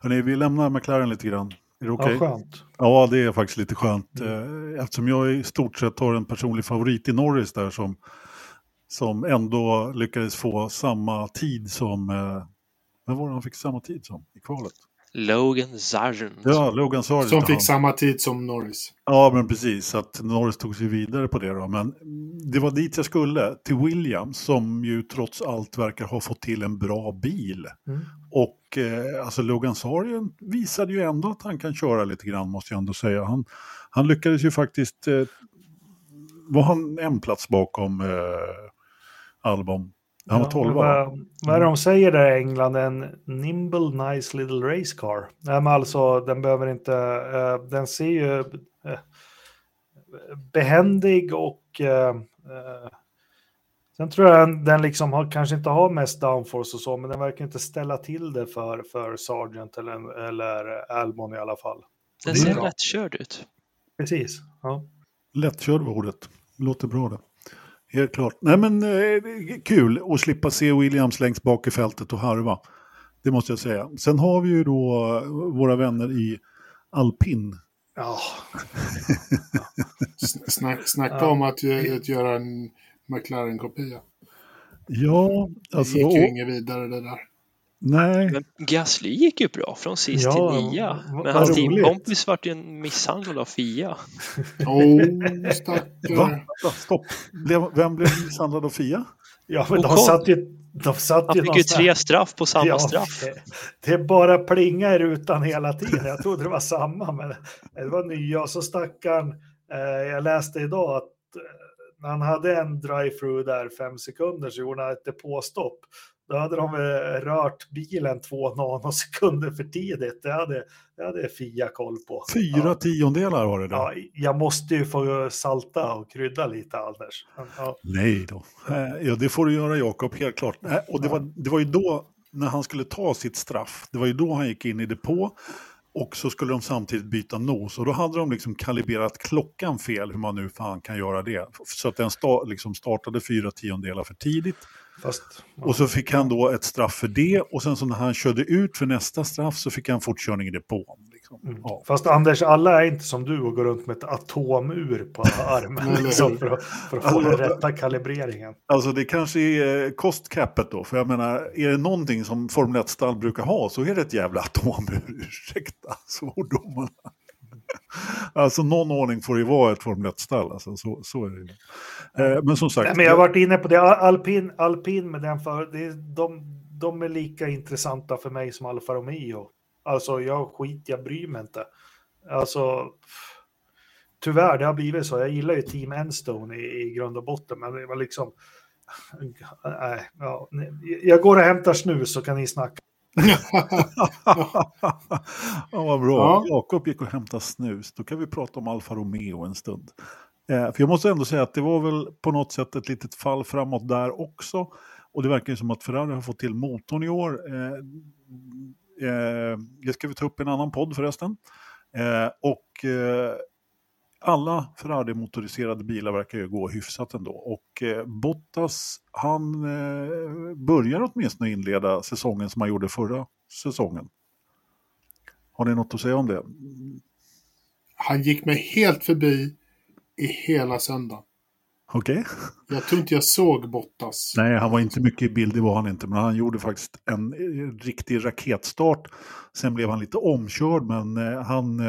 Hörrni, vi lämnar McLaren lite grann. Är det okej? Okay? Ja, skönt. Ja, det är faktiskt lite skönt. Mm. Eh, eftersom jag i stort sett har en personlig favorit i Norris där som, som ändå lyckades få samma tid som... Eh, vem var det han fick samma tid som i kvalet? Logan Sargent. Ja, Logan Sargent. Som fick han. samma tid som Norris. Ja, men precis. Så att Norris tog sig vidare på det då. Men det var dit jag skulle, till Williams, som ju trots allt verkar ha fått till en bra bil. Mm. Och eh, alltså Logan Sargent visade ju ändå att han kan köra lite grann, måste jag ändå säga. Han, han lyckades ju faktiskt, eh, var han en plats bakom eh, Albon han var 12 vad, vad är det de säger där i England? En nimble nice little race car. Nej, men alltså den behöver inte, uh, den ser ju, uh, behändig och eh, sen tror jag den, den liksom har, kanske inte har mest downforce och så, men den verkar inte ställa till det för, för Sargent eller, eller Albon i alla fall. Den ser lättkörd ut. Precis. Ja. Lättkörd var ordet. Låter bra det. Helt klart. Nej men eh, kul att slippa se Williams längst bak i fältet och harva. Det måste jag säga. Sen har vi ju då eh, våra vänner i alpin. Ja, Sn- Snack, snacka Ja. om att, gö- att göra en McLaren-kopia. Ja, Det alltså... gick ju och, inget vidare det där. Nej, Men Gasly gick ju bra från sist Ja, till nia. Men hans roligt. teamkompis vart ju en misshandel av Fia. Stackare. va? Stopp. Vem blev misshandlad av Fia? ja men de satt ju, de satt Han ju fick ju tre straff på samma Ja, straff. Det, bara plinga i rutan hela tiden. Jag trodde det var samma, men det var nya. Och så stackaren, eh, jag läste idag att eh, när han hade en drive-through där fem sekunder så gjorde han ett depåstopp. Då hade de eh, rört bilen två nanosekunder för tidigt. Det hade, det hade Fia koll på. Fyra Ja. tiondelar var det där. Ja, jag måste ju få salta och krydda lite, Anders. Ja, Nej då. Eh, Ja, det får du göra Jakob, helt klart. Eh, Och det var, det var ju då, när han skulle ta sitt straff, det var ju då han gick in i depå och så skulle de samtidigt byta nos. Och då hade de liksom kalibrerat klockan fel, hur man nu fan kan göra det. Så att den sta, liksom startade fyra tiondelar för tidigt. Fast, Och så fick han då ett straff för det och sen så när han körde ut för nästa straff så fick han fortkörning i depån. Liksom. Mm. Ja. Fast Anders, alla är inte som du och går runt med ett atomur på armen liksom, för, att, för att få den rätta kalibreringen. Alltså det kanske är eh, kostcapet då, för jag menar, är det någonting som Formel 1-stall brukar ha så är det ett jävla atomur. Ursäkta svordomarna. Alltså någon ordning får det ju vara ett Formel 1-stall, alltså, så, så är det ju. Eh, men som sagt, Nej, men jag har varit inne på det, alpin, alpin med den för, det de, de är lika intressanta för mig som Alfa Romeo. Alltså jag skit, jag bryr mig inte. Alltså, tyvärr, det har blivit så. Jag gillar ju Team Enstone i, i grund och botten, men det var liksom... Nej, ja, jag går och hämtar snus så kan ni snacka. Ja, vad bra. Ja. Jakob gick och hämtade snus. Då kan vi prata om Alfa Romeo en stund. Eh, för jag måste ändå säga att det var väl på något sätt ett litet fall framåt där också. Och det verkar ju som att Ferrari har fått till motorn i år. Eh, eh, det ska vi ta upp i en annan podd förresten. Eh, och eh, alla Ferrari-motoriserade bilar verkar ju gå hyfsat ändå. Och eh, Bottas, han eh, börjar åtminstone inleda säsongen som han gjorde förra säsongen. Har ni något att säga om det? Han gick mig helt förbi i hela söndagen. Okej? Jag tror inte jag såg Bottas. Nej, han var inte mycket i bild, det var han inte. Men han gjorde faktiskt en eh, riktig raketstart. Sen blev han lite omkörd, men eh, han...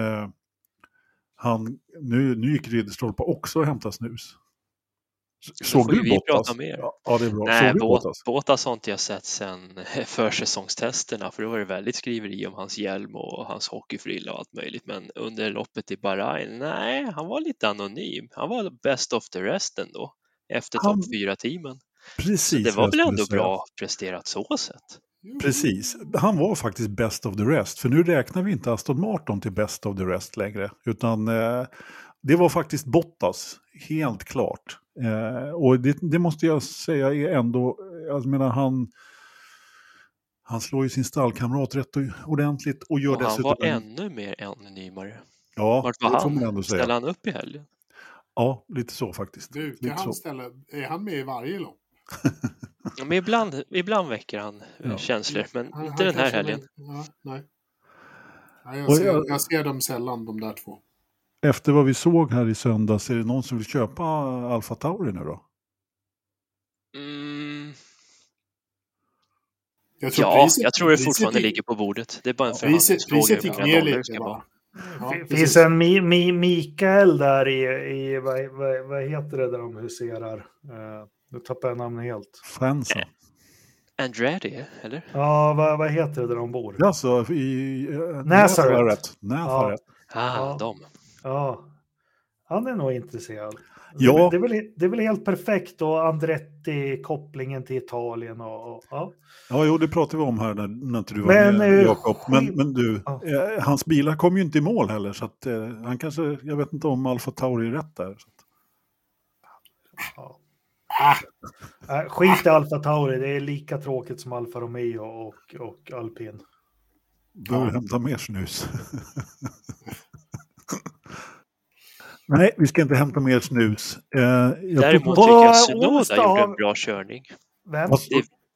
Eh, han nu, nu gick Ridderstolpe också och hämtade snus. Såg du vi Bottas? Ja, ja, det är bra. Nej, Bottas? Båtas har inte jag sett sedan försäsongstesterna för då var det väldigt skriveri om hans hjälm och hans hockeyfrilla och allt möjligt. Men under loppet i Bahrain, nej, han var lite anonym. Han var best of the rest ändå efter topp fyra teamen Precis. Det vad var väl ändå bra presterat så sett. Precis. Han var faktiskt best of the rest. För nu räknar vi inte Aston Martin till best of the rest längre. Utan eh, det var faktiskt Bottas, helt klart. Eh, och det, det måste jag säga är ändå, jag menar han, han slår ju sin stallkamrat rätt ordentligt och gör Och han dessutom... var en- ännu mer anonymare. ja, Vart var det får man ändå han? säga. Ställde han upp i helgen? Ja, lite så faktiskt. Du, kan lite så. han ställa, är han med i varje lopp? Ja, men ibland, ibland väcker han eh, Ja. känslor, men Han- inte han den här helgen. Ja, nej. Nej, jag, ser, jag- jag ser dem sällan, de där två. Efter vad vi såg här i söndags, är det någon som vill köpa Alfa Tauri nu då? Mm, Jag tror ja, priset- jag tror det fortfarande gick- ligger på bordet. Det är bara en förhandlingsfråga. priset gick ner lite ska vara. bara. Ja, Det precis. finns en Mi, Mi, Mikael där i, i vad, vad, vad heter det där de huserar? Uh, nu tappar jag namnet helt. Fansen. Andretti, eller? Ja, vad, vad heter det där de bor? Alltså i uh, Nazareth. Nazareth. Ah, Ja. de. Ja, han är nog intresserad. Ja. det, är väl, det är väl helt perfekt och Andretti, kopplingen till Italien och, och ja. Ja, jo, det pratade vi om här när, när inte du var Men, med, eh, Jakob. Men, men du, Ja. eh, hans bilar kom ju inte i mål heller, så att eh, han kanske, jag vet inte om Alfa Tauri är rätt där. Så att, ja. Ah, Nej, Skit i Alfa Tauri, det är lika tråkigt som Alfa Romeo och, och Alpin. bör hämta mer snus. Nej, vi ska inte hämta mer snus. Eh, jag Däremot tycker jag Sunoda gjorde en bra körning. Vem?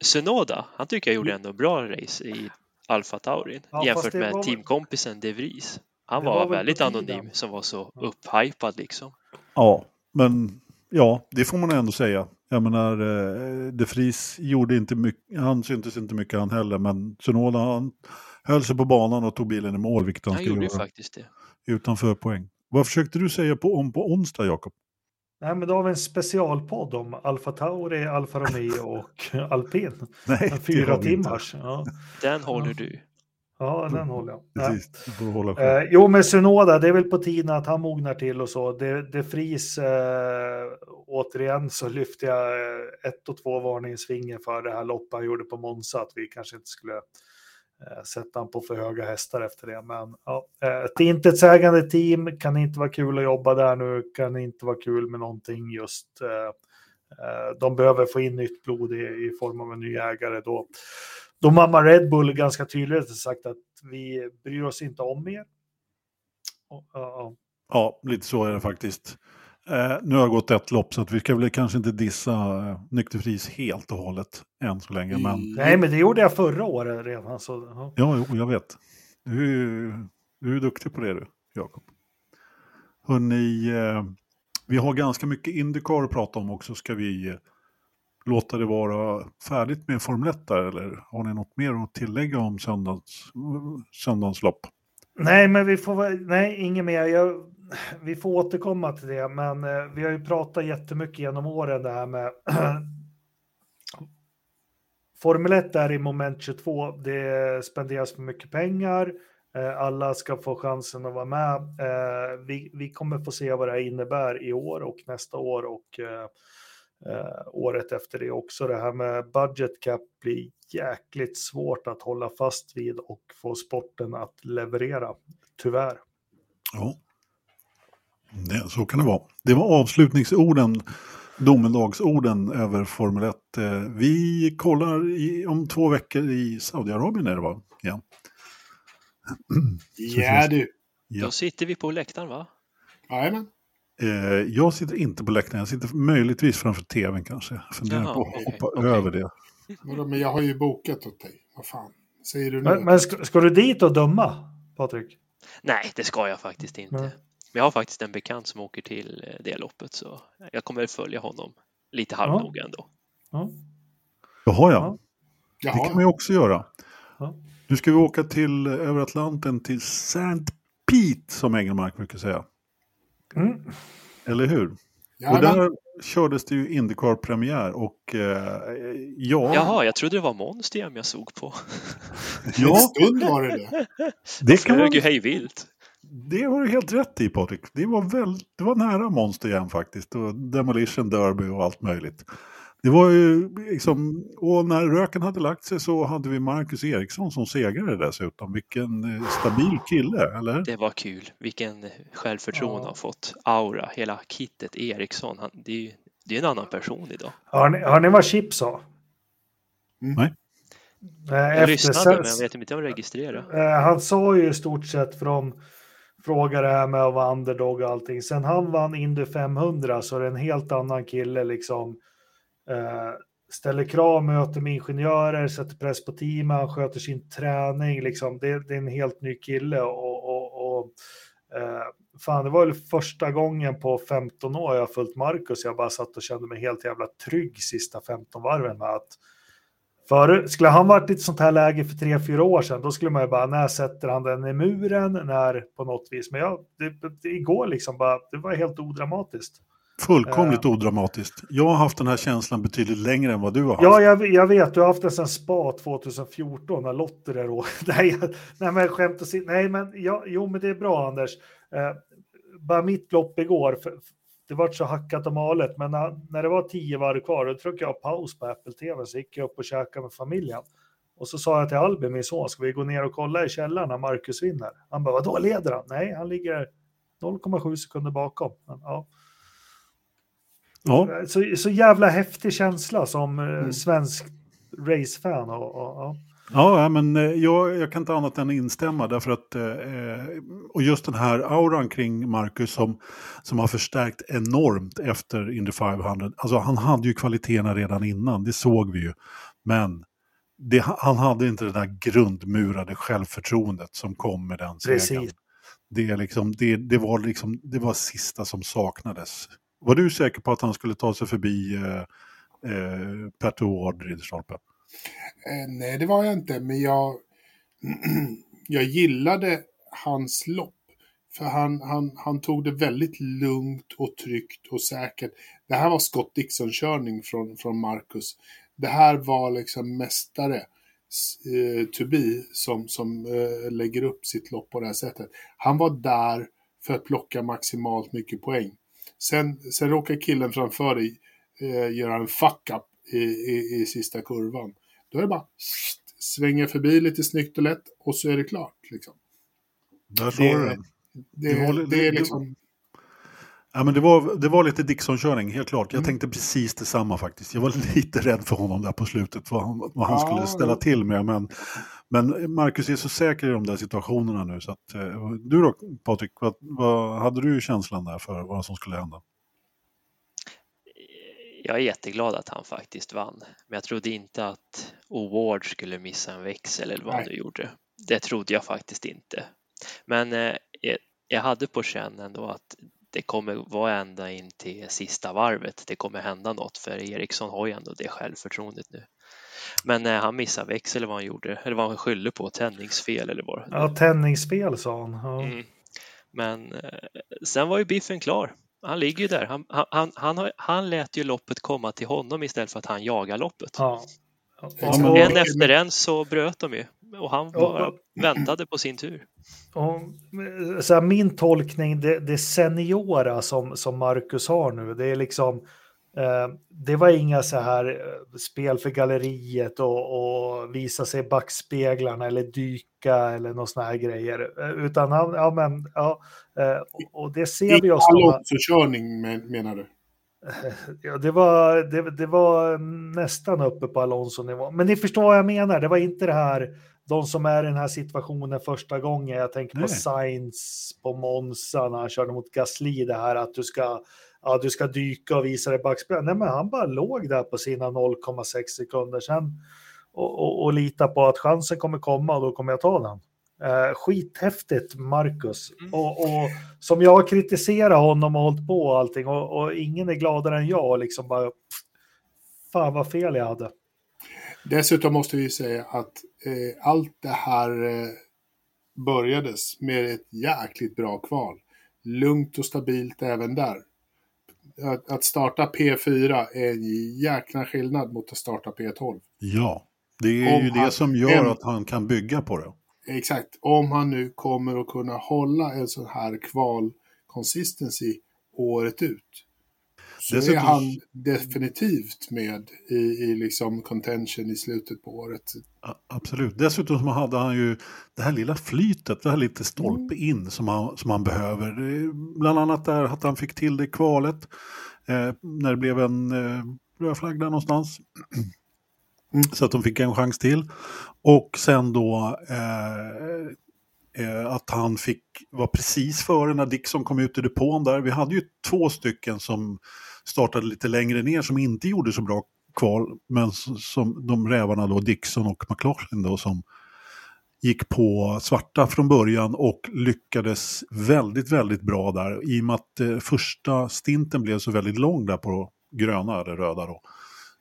Sunoda, han tycker jag gjorde ändå bra race i Alfa Taurin Ja, jämfört med var teamkompisen De Vries. Han var, var väldigt anonym som var så upphypad liksom. Ja, men ja, det får man ändå säga. Jag menar, eh, De Vries gjorde inte mycket, han syntes inte mycket han heller, men Sunoda han höll sig på banan och tog bilen i mål, vilket han, Han skulle gjorde göra faktiskt det. utanför poäng. Vad försökte du säga på, om på onsdag, Jakob? Nej, men då har vi en specialpodd om Alfa Tauri, Alfa Romeo och Alpin. Nej, En fyra timmars. Ja, Den håller du. Ja den håller jag. Precis, du får hålla själv. Eh, jo, men Sunoda, det är väl på tiden att han mognar till och så. Det, det fris, eh, återigen så lyfter jag eh, ett och två varningens finger för det här loppet han gjorde på Monza, att vi kanske inte skulle eh, sätta han på för höga hästar efter det. Men ja, eh, ett intetsägande team, kan inte vara kul att jobba där nu, kan inte vara kul med någonting just. Eh, de behöver få in nytt blod i, i form av en ny ägare då. Då mamma Red Bull ganska tydligt har sagt att vi bryr oss inte om er. Och, ja, ja. Ja, lite så är det faktiskt. Eh, nu har det gått ett lopp så att vi ska väl kanske inte dissa eh, Nykterfris helt och hållet än så länge. Men Nej, men det gjorde jag förra året redan. Så, ja. ja, jo, jag vet. Du, är ju- du är duktig på det du, Jakob. Hörrni, eh, vi har ganska mycket Indycar att prata om också. Ska vi eh, låta det vara färdigt med Formel 1 där, eller har ni något mer att tillägga om söndags, söndagens lopp? Nej, men vi får nej, inget mer. Jag, vi får återkomma till det, men eh, vi har ju pratat jättemycket genom åren det här med Formel 1 är i moment 22. Det spenderas för mycket pengar. Eh, Alla ska få chansen att vara med. Eh, Vi, vi kommer få se vad det här innebär i år och nästa år och eh, eh, året efter det också. Det här med budget cap blir jäkligt svårt att hålla fast vid och få sporten att leverera, tyvärr. Ja, det, så kan det vara. Det var avslutningsorden, domedagsorden över Formel 1. Eh, Vi kollar i, om två veckor i Saudiarabien är det va? Ja. ja du. Ja. Då sitter vi på läktaren va? Jajamän. Eh, Jag sitter inte på läktaren, jag sitter möjligtvis framför tvn kanske. Jag funderar Jaha, på att hoppa okej. över det. Men jag har ju bokat åt dig. Vad fan säger du nu? Men, men ska, ska du dit och döma, Patrik? Nej, det ska jag faktiskt inte. Men jag har faktiskt en bekant som åker till eh, det loppet så jag kommer följa honom lite halvnoga ändå. Ja. Jaha ja, det kan man ju också göra. Ja. Nu ska vi åka till eh, över Atlanten till St. Pete som Engelmark brukar säga. Mm. Eller hur? Och Jajamän. där kördes det ju Indycar-premiär och eh, ja, Jaha, jag trodde det var Monster jag såg på. En ja stund var det det. det, kan man, ju hej vilt. det har du helt rätt i Patrik. Det var, väl, det var nära Monster igen faktiskt. Och Demolition Derby och allt möjligt. Det var ju liksom, och när röken hade lagt sig så hade vi Marcus Eriksson som segrare dessutom. Vilken eh, stabil kille, eller? Det var kul. Vilken självförtroende Ja. han fått. Aura, hela kittet Eriksson. Han, det är ju det är en annan person idag. Har, ni, har ni vad Chip sa? Nej. Eh, Jag efter lyssnade men jag vet inte om jag registrerade. Eh, han sa ju i stort sett från fråga det här med att vara underdog och allting. Sen han vann Indy 500 så är det en helt annan kille liksom. Eh, ställer krav, möter med ingenjörer, sätter press på teamet, han sköter sin träning liksom. Det, det är en helt ny kille och, och, och eh, fan, det var väl första gången på 15 år jag har följt Marcus. Jag bara satt och kände mig helt jävla trygg sista 15 varven med att för, skulle han varit i ett sånt här läge för tre, fyra år sedan, då skulle man ju bara, när sätter han den i muren, när på något vis. Men jag, det, det, igår liksom bara, det var helt odramatiskt. Fullkomligt odramatiskt. Jag har haft den här känslan betydligt längre än vad du har haft. Ja, jag, jag vet, du har haft en sån spa 2014 när Lotter är då. nej, jag- nej, men skämt åsido. Nej, men ja, jo, men det är bra Anders. Eh, bara mitt lopp igår, för, det var så hackat och malet, men när, när det var tio varv kvar, då tryckte jag paus på Apple TV, så gick jag upp och käkade med familjen. Och så sa jag till Albin, min son, ska vi gå ner och kolla i källaren när Marcus vinner? Han bara, vadå leder han? Nej, han ligger 0,7 sekunder bakom. Men, ja. Ja, Så, så jävla häftig känsla som eh, Mm. svensk racefan. Och, och, ja. ja men eh, jag, jag kan inte annat än instämma därför att eh, och just den här auran kring Marcus som, som har förstärkt enormt efter Indy 500. Alltså han hade ju kvaliteterna redan innan, det såg vi ju. Men det, han hade inte det där grundmurade självförtroendet som kom med den segern. Det, liksom, det, det, var liksom, det var sista som saknades. Var du säker på att han skulle ta sig förbi eh, eh, Petter Ward Ridderstolpe? Eh, nej, det var jag inte, men jag, jag gillade hans lopp. För han, han, han tog det väldigt lugnt och tryggt och säkert. Det här var Scott Dixon-körning från, från Marcus. Det här var liksom mästare eh, to be som, som eh, lägger upp sitt lopp på det här sättet. Han var där för att plocka maximalt mycket poäng. Sen, sen råkar killen framför dig eh, göra en fuck-up i, i, i sista kurvan. Då är det bara svänga förbi lite snyggt och lätt och så är det klart. Liksom. Där Det- du den. Det, Det det, det- är liksom... Ja, men det, var, det var lite Dixon-körning, helt klart. Jag Mm. tänkte precis detsamma faktiskt. Jag var lite rädd för honom där på slutet, vad han, vad han Ja, skulle ställa till med. Men, men Marcus är så säker i de där situationerna nu. Så att, eh, du då, Patrik, vad, vad hade du känslan där för vad som skulle hända? Jag är jätteglad att han faktiskt vann, men jag trodde inte att O'Ward skulle missa en växel eller vad Nej. han nu gjorde. Det trodde jag faktiskt inte. Men eh, jag- jag hade på känn ändå att det kommer vara ända in till sista varvet. Det kommer hända något för Eriksson har ju ändå det självförtroendet nu. Men eh, han missade växel eller vad han gjorde, eller vad han skyllde på, tändningsfel eller vad. Ja, tändningsspel sa han. Ja. Mm. Men eh, sen var ju biffen klar. Han ligger ju där. Han, han, han, han, lät ju loppet komma till honom istället för att han jagar loppet. Ja. Ja, Och, men- En efter en så bröt de ju och han bara Och- väntade på sin tur. och, så här, min tolkning, det, det seniora som, som Marcus har nu, det är liksom eh, det var inga så här eh, spel för galleriet och, och visa sig i backspeglarna eller dyka eller något såna här grejer. Eh, Utan han, ja men, ja, eh, och- det ser vi oss. men, menar du? Ja, det var, det, det var nästan uppe på Alonso-nivå. Men ni förstår vad jag menar. Det var inte det här, de som är i den här situationen första gången. Jag tänker på Nej. Sainz på Monza när han körde mot Gasly. Det här att du ska, ja, du ska dyka och visa dig backspel. Nej, men han bara låg där på sina 0,6 sekunder sen och, och, och lita på att chansen kommer komma och då kommer jag ta den. Eh, skithäftigt, Marcus. Mm. Och, och som jag har kritiserat honom och hållit på och allting och, och ingen är gladare än jag liksom bara pff, fan vad fel jag hade. Dessutom måste vi säga att eh, allt det här eh, börjades med ett jäkligt bra kval. Lugnt och stabilt även där. Att, att starta P4 är en jäkla skillnad mot att starta P12. Ja, det är Om ju det han- som gör en- att han kan bygga på det. Exakt. Om han nu kommer att kunna hålla en sån här kval consistency året ut. Så är Dessutom- han definitivt med i, i liksom contention i slutet på året. Absolut. Dessutom så hade han ju det här lilla flytet, det här lite stolpe in som han, som han behöver. Eh, Bland annat där att han fick till det kvalet. Eh, när det blev en eh, röd flagg där någonstans. Mm. Så att de fick en chans till. Och sen då eh, eh, att han fick vara precis före när Dixon kom ut i depån där. Vi hade ju två stycken som startade lite längre ner som inte gjorde så bra kval, men som de rävarna då, Dixon och McLaughlin då, som gick på svarta från början och lyckades väldigt, väldigt bra där. I och med att eh, första stinten blev så väldigt lång där på gröna, eller röda då.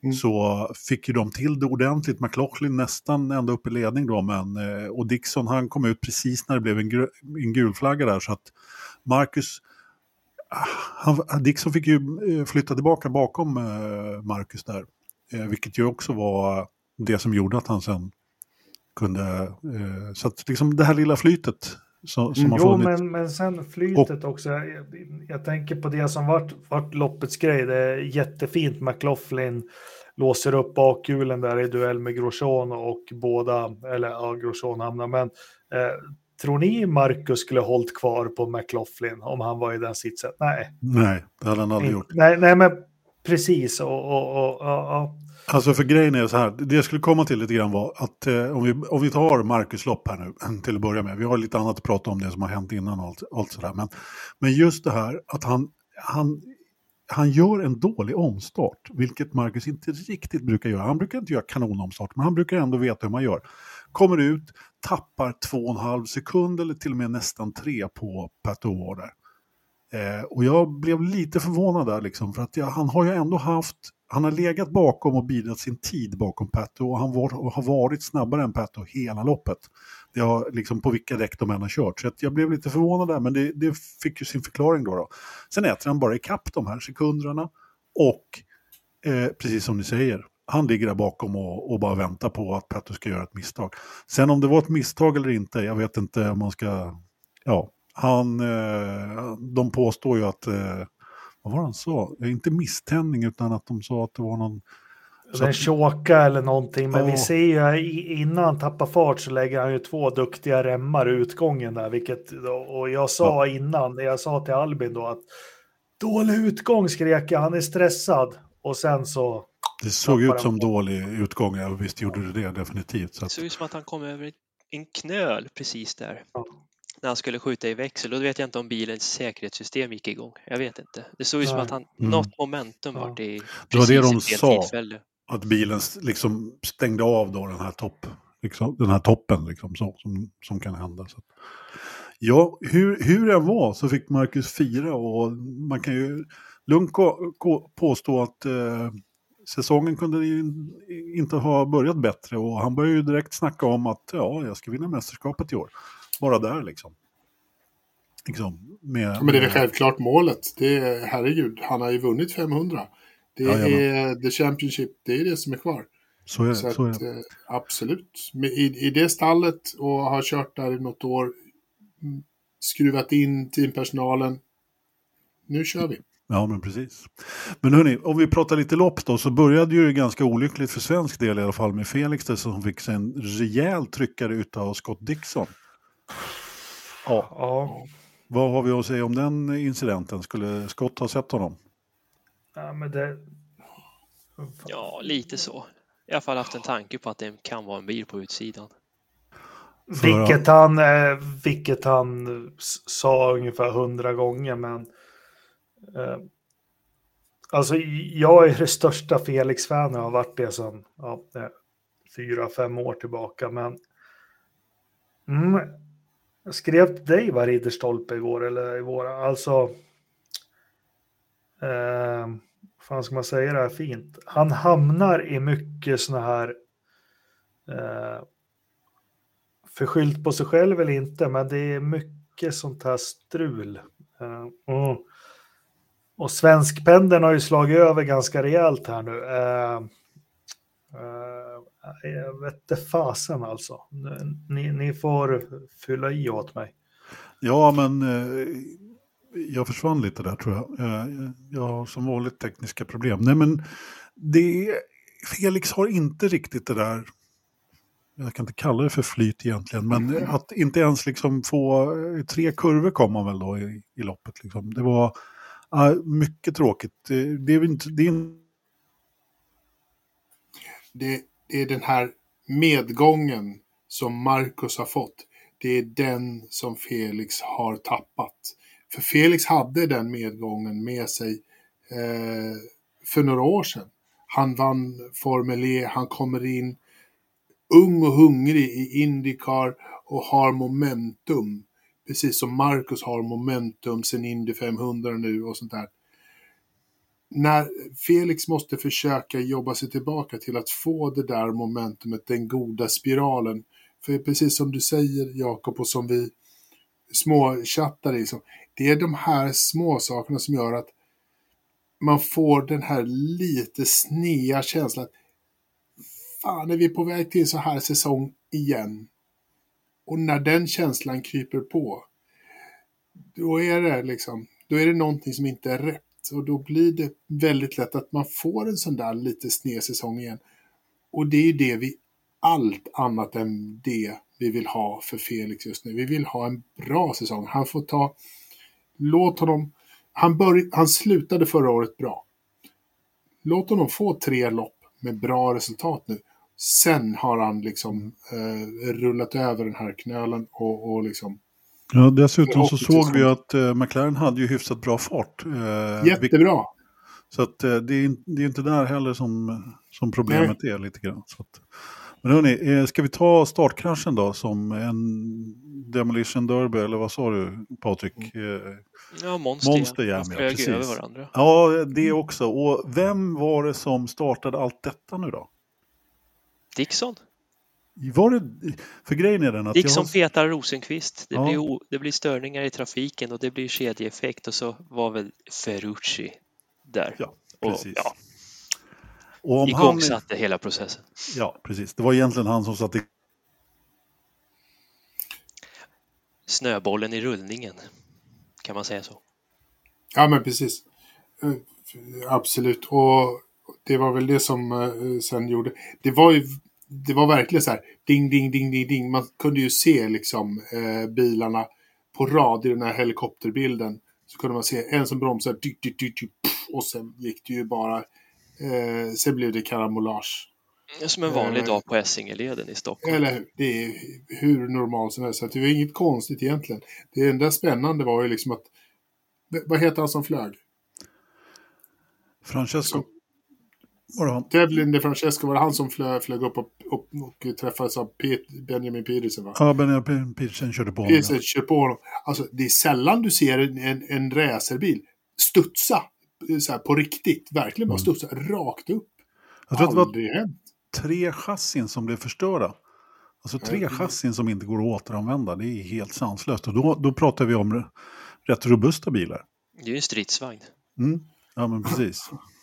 Mm. Så fick ju de till det ordentligt. McLaughlin nästan ända upp i ledning då, men eh, och Dixon han kom ut precis när det blev en, en gul flagga där så att Marcus han, Dixon fick ju eh, flytta tillbaka bakom eh, Marcus där. Eh, vilket ju också var det som gjorde att han sen kunde... Så att liksom det här lilla flytet som, som har Jo, funnits. men, men sen flytet också. Jag, jag tänker på det som vart, vart loppets grej. Det är jättefint. McLaughlin låser upp bakhjulen där i duell med Grosjean och båda, eller ja, Grosjean hamnar. Men eh, tror ni Marcus skulle hållit kvar på McLaughlin om han var i den sitsen? Nej. Nej, det hade han aldrig gjort. Nej, nej men precis. Och, och, och, och. Alltså för grejen är så här, det jag skulle komma till lite grann var att eh, om, vi, om vi tar Marcus lopp här nu till att börja med. Vi har lite annat att prata om det som har hänt innan och allt, allt sådär. Men, men just det här att han, han, han gör en dålig omstart, vilket Marcus inte riktigt brukar göra. Han brukar inte göra kanonomstart, men han brukar ändå veta hur man gör. Kommer ut, tappar två och en halv sekund eller till och med nästan tre på Pat O'Ward där. Eh, och jag blev lite förvånad där liksom, för att jag, han har ju ändå haft, han har legat bakom och bidragit sin tid bakom Pato och han var, och har varit snabbare än Pato hela loppet. Det har liksom på vilka däck de än har kört. Så att jag blev lite förvånad där, men det, det fick ju sin förklaring då, då. Sen äter han bara ikapp de här sekunderna och eh, precis som ni säger, han ligger där bakom och, och bara väntar på att Pato ska göra ett misstag. Sen om det var ett misstag eller inte, jag vet inte om man ska, ja, han, eh, de påstår ju att, eh, vad var han sa? Inte misständning utan att de sa att det var någon... En choka eller någonting, men Ja. vi ser ju innan han tappar fart så lägger han ju två duktiga remmar i utgången där, vilket, och jag sa innan, jag sa till Albin då att dålig utgång skrek jag, han är stressad. Och sen så, Det såg ut som dålig utgång, ja, visst gjorde det det definitivt. Så Det att, såg ut som att han kom över en knöl precis där. Ja. När han skulle skjuta i växel. Då vet jag inte om bilens säkerhetssystem gick igång. Jag vet inte. Det såg ut som att han, Mm. något momentum Ja. vart i Det var det precis de sa. tillfälle. att bilen liksom stängde av då den här, topp, liksom, den här toppen liksom, så, som, som kan hända. Så. Ja, hur, hur det än var så fick Marcus fira och man kan ju lugnt påstå att eh, säsongen kunde inte ha börjat bättre och han började ju direkt snacka om att ja, jag ska vinna mästerskapet i år. Bara där liksom. liksom med, Ja, men det är väl självklart målet. Det är, herregud, han har ju vunnit 500. Det Jajamän. är the Championship, det är det som är kvar. Så är det. Så, Så är att, det. eh, absolut. Men i, I det stallet och har kört där i något år, mm, skruvat in teampersonalen. Nu kör vi. Ja, men precis. Men hörni, om vi pratar lite lopp då, så började ju ganska olyckligt för svensk del i alla fall med Felix där, som fick sig en rejäl tryckare utav Scott Dixon. Ja, ja, vad har vi att säga om den incidenten? Skulle Scott ha sett honom? ja men det... Ja, lite så. I alla fall haft en tanke på att det kan vara en bil på utsidan. Vilket han, eh, vilket han sa ungefär hundra gånger, men Eh, alltså jag är det största Felix-fanen och har varit det sedan ja, eh, fyra, fem år tillbaka, men mm, jag skrev till dig var Ridderstolpe igår eller i våra, alltså eh, fan ska man säga det här fint? Han hamnar i mycket såna här eh, förskyllt på sig själv eller inte, men det är mycket sånt här strul. Eh, mm. Och svenskpendeln har ju slagit över ganska rejält här nu. Eh, eh, jag vet inte fasen alltså. Ni, ni får fylla i åt mig. Ja, men eh, jag försvann lite där tror jag. Eh, jag har som vanligt tekniska problem. Nej, men det, Felix har inte riktigt det där, jag kan inte kalla det för flyt egentligen, men att inte ens liksom få eh, tre kurvor kom han väl då i, i loppet. Liksom. Det var Ja, mycket tråkigt. Det, det är väl inte, det är en- Det, det är den här medgången som Marcus har fått. Det är den som Felix har tappat. För Felix hade den medgången med sig eh, för några år sedan. Han vann Formel E, han kommer in ung och hungrig i Indycar och har momentum. Precis som Marcus har momentum sen Indy 500 nu och sånt där. När Felix måste försöka jobba sig tillbaka till att få det där momentumet, den goda spiralen. För precis som du säger Jakob och som vi småchattar i, det är de här små sakerna som gör att man får den här lite snea känslan. Fan, är vi på väg till en så här säsong igen? Och när den känslan kryper på, då är det liksom, då är det någonting som inte är rätt. Och då blir det väldigt lätt att man får en sån där lite sned säsong igen. Och det är ju det vi, allt annat än det vi vill ha för Felix just nu. Vi vill ha en bra säsong. Han får ta, låt honom, han, bör, han slutade förra året bra. Låt honom få tre lopp med bra resultat nu. Sen har han liksom eh, rullat över den här knölen och, och liksom Ja, dessutom så såg vi att eh, McLaren hade ju hyfsat bra fart. Eh, Jättebra. Så att, eh, det, är, det är inte där heller som, som problemet Nej. är lite grann. Så att, men hörni, eh, ska vi ta startkraschen då som en Demolition Derby, eller vad sa du Patrik? Mm. Eh, ja, Monster, Monster ja, ja precis. Ja, det också. Och vem var det som startade allt detta nu då? Dixon. Var det, för grejen är den att Dixon har... petar Rosenqvist. Det, ja. blir, det blir störningar i trafiken och det blir kedjeeffekt och så var väl Ferrucci där. Ja, precis. Och, ja. Och om Igångsatte han... hela processen. Ja, precis. Det var egentligen han som satte snöbollen i rullningen. Kan man säga så? Ja, men precis. Eh, absolut. Och det var väl det som eh, sen gjorde... Det var ju det var verkligen så här, ding, ding, ding, ding, ding. Man kunde ju se liksom eh, bilarna på rad i den här helikopterbilden. Så kunde man se en som bromsade, dyk, dyk, dyk, dyk, och sen gick det ju bara, eh, sen blev det karambolage. Som en vanlig eh, dag på Essingeleden i Stockholm. Eller hur? Det är hur normalt som helst. Det var inget konstigt egentligen. Det enda spännande var ju liksom att, vad heter han som flög? Francesco. Var Devlin de Francesco, var det han som flög, flög upp och, och, och träffades av Pet, Benjamin Pedersen? Va? Ja, Benjamin Pedersen körde på honom. Pedersen körde på honom. Alltså, det är sällan du ser en, en, en racerbil studsa så här, på riktigt. Verkligen bara mm. studsa rakt upp. Jag tror att det var hänt. tre chassin som blev förstörda. Alltså tre ja, chassin som inte går att återanvända. Det är helt sanslöst. Och då, då pratar vi om rätt robusta bilar. Det är ju en stridsvagn. Mm. Ja, men precis.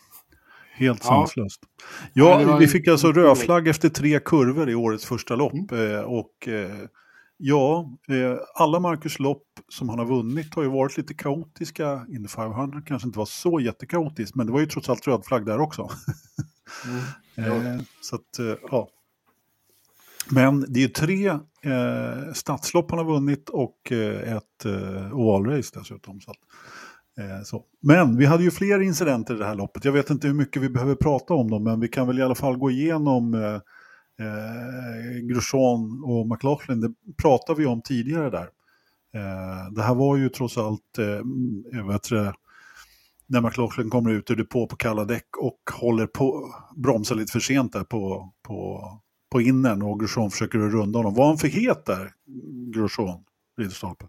Helt ja. sanslöst. Ja, vi fick alltså rödflagg efter tre kurvor i årets första lopp. Mm. Eh, och eh, ja, eh, alla Marcus lopp som han har vunnit har ju varit lite kaotiska. Indy 500 kanske inte var så jättekaotiskt, men det var ju trots allt röd flagg där också. mm. så att, ja. Men det är tre eh, stadslopp han har vunnit och ett eh, ovalrace dessutom. Så att, Eh, så. Men vi hade ju fler incidenter i det här loppet. Jag vet inte hur mycket vi behöver prata om dem, men vi kan väl i alla fall gå igenom eh, eh, Grosjean och McLaughlin. Det pratade vi om tidigare där. Eh, det här var ju trots allt, eh, vet när McLaughlin kommer ut ur depå på kalla däck och håller på, bromsar lite för sent där på, på, på innern och Grosjean försöker runda honom. Var han för het där, Grosjean, Ridderstolpe?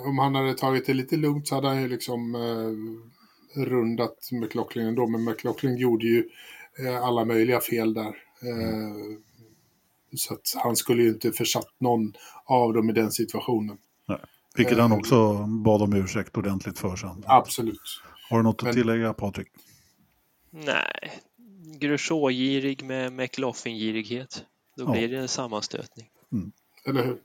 Om han hade tagit det lite lugnt så hade han ju liksom eh, rundat McLaughlin ändå. Men McLaughlin gjorde ju eh, alla möjliga fel där. Eh, så att han skulle ju inte försatt någon av dem i den situationen. Nej. Vilket han eh, också bad om ursäkt ordentligt för sen. Absolut. Har du något att tillägga Patrik? Nej, Grosjean-girig med McLaughlin-girighet. Då ja. blir det en sammanstötning. Mm. Eller hur?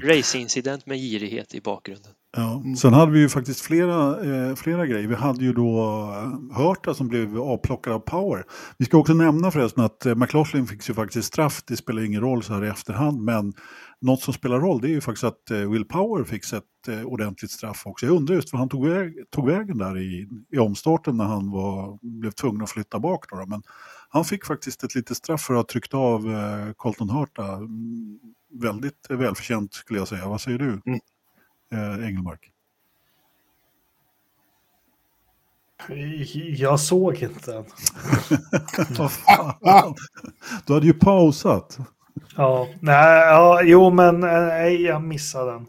Racingincident med girighet i bakgrunden. Ja. Sen hade vi ju faktiskt flera, eh, flera grejer. Vi hade ju då eh, Hörta som blev avplockad av Power. Vi ska också nämna förresten att eh, McLaughlin fick ju faktiskt straff. Det spelar ingen roll så här i efterhand. Men något som spelar roll det är ju faktiskt att eh, Will Power fick ett eh, ordentligt straff också. Jag undrar just vad han tog, väg, tog vägen där i, i omstarten när han var, blev tvungen att flytta bak. Då, då. Men han fick faktiskt ett litet straff för att ha tryckt av eh, Colton Hurta. Väldigt välförtjänt skulle jag säga. Vad säger du, mm. eh, Engelmark? Jag såg inte den. du hade ju pausat. Ja, nej, ja, jo men eh, nej, jag missade den.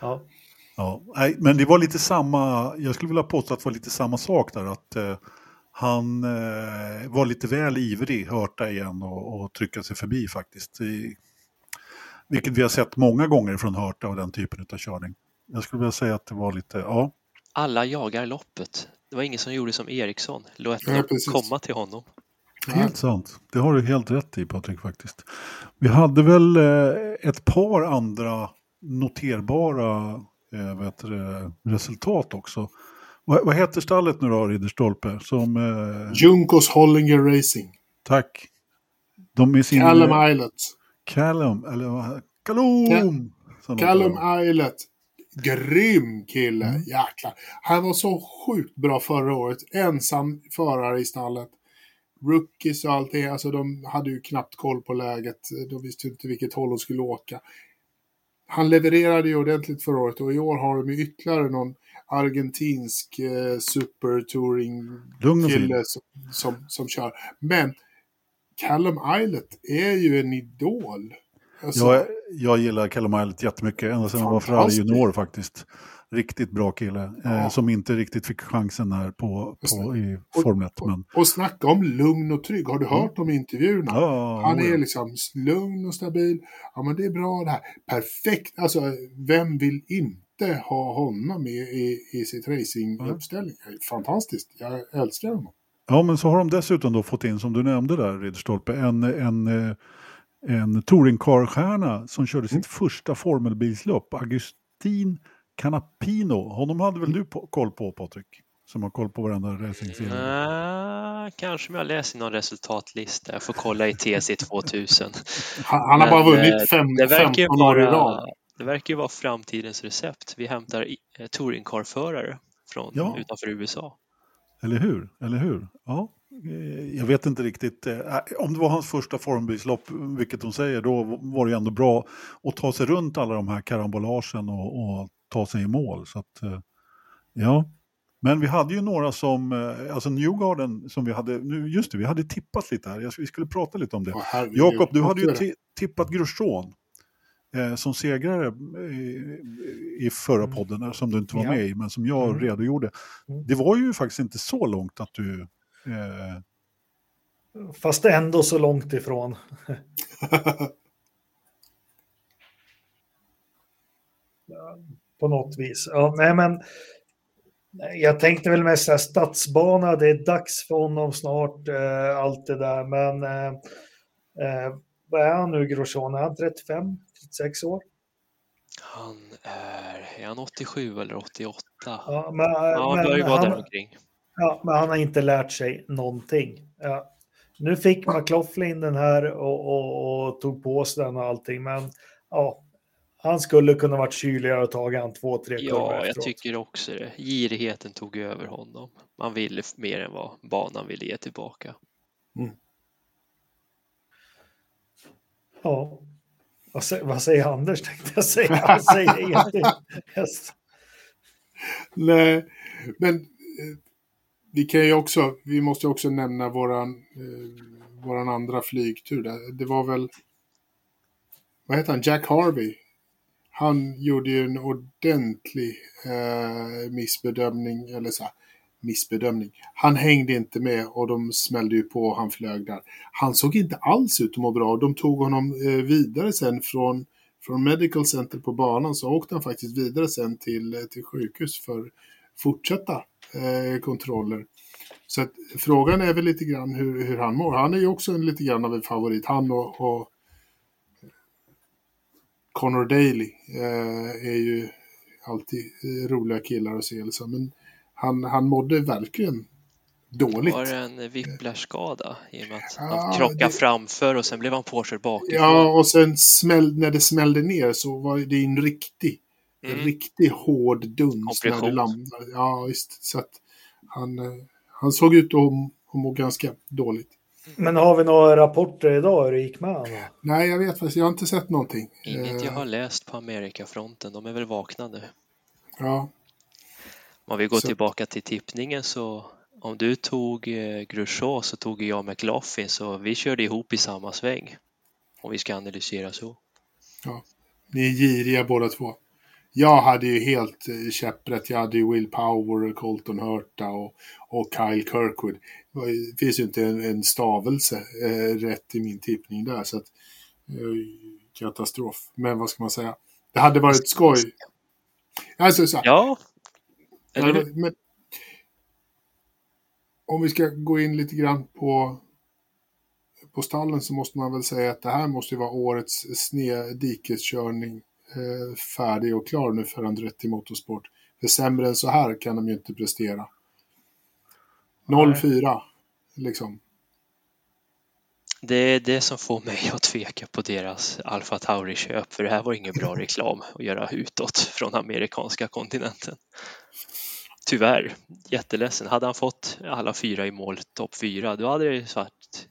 Ja. Ja, nej, men det var lite samma, jag skulle vilja påstå att det var lite samma sak där. Att eh, han eh, var lite väl ivrig, hörta igen och, och trycka sig förbi faktiskt. I, vilket vi har sett många gånger från Hörta och den typen av körning. Jag skulle vilja säga att det var lite, ja. Alla jagar loppet. Det var ingen som gjorde som Eriksson, låt ja, komma till honom. Helt sant. Det har du helt rätt i Patrik faktiskt. Vi hade väl eh, ett par andra noterbara eh, vet du, resultat också. Vad, vad heter stallet nu då, Ridderstolpe? Som, eh, Junkos Hollinger Racing. tack. De är sin... Callum Islet. Callum, eller vad? Callum! de Callum Islet. Grym kille. Mm. Jäklar. Han var så sjukt bra förra året. Ensam förare i stallet. Rookies och allt det. Alltså de hade ju knappt koll på läget. De visste inte vilket håll de skulle åka. Han levererade ju ordentligt förra året och i år har de ju ytterligare någon argentinsk eh, supertouring Lugn och fin. kille som, som, som kör. Men Callum Islet är ju en idol. Alltså, Jag, jag gillar Callum Islet jättemycket, ända sedan han var Ferrari junior faktiskt. Riktigt bra kille, eh, Ja. som inte riktigt fick chansen här på, på, i Formel 1. Men, Och snacka om lugn och trygg. Har du hört de intervjuerna? Mm. ja, Han är liksom lugn och stabil. Ja, men det är bra det här. Perfekt. Alltså, vem vill inte ha honom i, i, i sitt racinguppställning? Fantastiskt. Jag älskar honom. Ja, men så har de dessutom då fått in, som du nämnde där, Ridderstolpe, en, en, eh, en touringcar-stjärna som körde sitt första formelbilslopp, Agustin Canapino. Honom hade väl du på, koll på, Patrik? Som har koll på varenda racingserie. Nej, kanske om jag läser någon resultatlista. Jag får kolla i TC 2000. Han, han har Men, bara eh, vunnit fem, Det verkar ju 15 år i rad. det verkar ju vara framtidens recept. Vi hämtar eh, touringcar-förare från Ja. utanför USA. Eller hur? Eller hur? Ja. Eh, Jag vet inte riktigt. eh, Om det var hans första formbilslopp, vilket de säger, då var det ändå bra att ta sig runt alla de här karambolagen och, och ta sig i mål. Så att, eh, ja. Men vi hade ju några som, eh, alltså Newgarden som vi hade, nu just det, vi hade tippat lite här. Vi skulle prata lite om det. Jakob, du hade ju tippat Grosjean eh, som segrare i, i förra Mm. podden, eh, som du inte var Ja. med i, men som jag Mm. redogjorde. Mm. Det var ju faktiskt inte så långt att du... Eh, Fast ändå så långt ifrån. På något vis. Ja, nej, men jag tänkte väl mest så här stadsbana, det är dags för honom snart, eh, allt det där. Men eh, eh, vad är han nu, Grosjean? Är han 35, 36 år? Han är, är han 87 eller 88? Ja, men, Ja, men ju vara han-. Ja, men han har inte lärt sig någonting. Ja. Nu fick McLaughlin den här och, och, och tog på sig den och allting, men ja, han skulle kunna varit kyligare och tagit han två, tre Ja, jag efteråt. tycker också det. Girigheten tog över honom. Man ville mer än vad banan ville ge tillbaka. Ja. Vad säger, vad säger Anders tänkte jag säga. Han säger ingenting. Yes. Nej, men eh, vi kan ju också, vi måste också nämna våran, eh, våran andra flygtur. där. Det var väl, vad heter han, Jack Harvey. Han gjorde ju en ordentlig eh, missbedömning, eller så här, missbedömning. Han hängde inte med och de smällde ju på och han flög där. Han såg inte alls ut att må bra. och De tog honom eh, vidare sen från, från Medical Center på banan så åkte han faktiskt vidare sen till, eh, till sjukhus för fortsatta eh, kontroller. Så att, frågan är väl lite grann hur, hur han mår. Han är ju också en, lite grann av en favorit. Han och, och Connor Daly eh, är ju alltid eh, roliga killar att se. Liksom. Men han, han mådde verkligen dåligt. Var det en whiplash-skada i och med att Ja, han krockade det- framför och sen blev han påkörd bakifrån? Ja, och sen smäll, när det smällde ner så var det en riktig, en Mm. riktig hård duns när det landade. Ja, visst. Så att han, eh, han såg ut att, att må ganska dåligt. Men har vi några rapporter idag hur det gick med honom? Nej, jag vet faktiskt. Jag har inte sett någonting. Inget jag Eh, har läst på Amerikafronten, de är väl vakna nu. Ja, Om vi går Så- tillbaka till tippningen så om du tog eh, Grosjean så tog jag McLaughlin så vi körde ihop i samma sväng. Om vi ska analysera så. ni är giriga båda två. Jag hade ju helt eh, käpprätt. Jag hade ju Will Power, Colton Hurta och, och Kyle Kirkwood. Det finns ju inte en, en stavelse eh, rätt i min tippning där. Så att, eh, katastrof. Men vad ska man säga? Det hade varit skoj. Alltså, så Ja, eller hur? men, om vi ska gå in lite grann på, på stallen så måste man väl säga att det här måste vara årets snedikeskörning eh, färdig och klar nu för Andretti Motorsport. För sämre än så här kan de ju inte prestera. 0-4, liksom. Det är det som får mig att tveka på deras Alfa Tauri-köp, för det här var ingen bra reklam att göra utåt från amerikanska kontinenten. Tyvärr, jätteledsen. Hade han fått alla fyra i mål, topp fyra, då hade det ju varit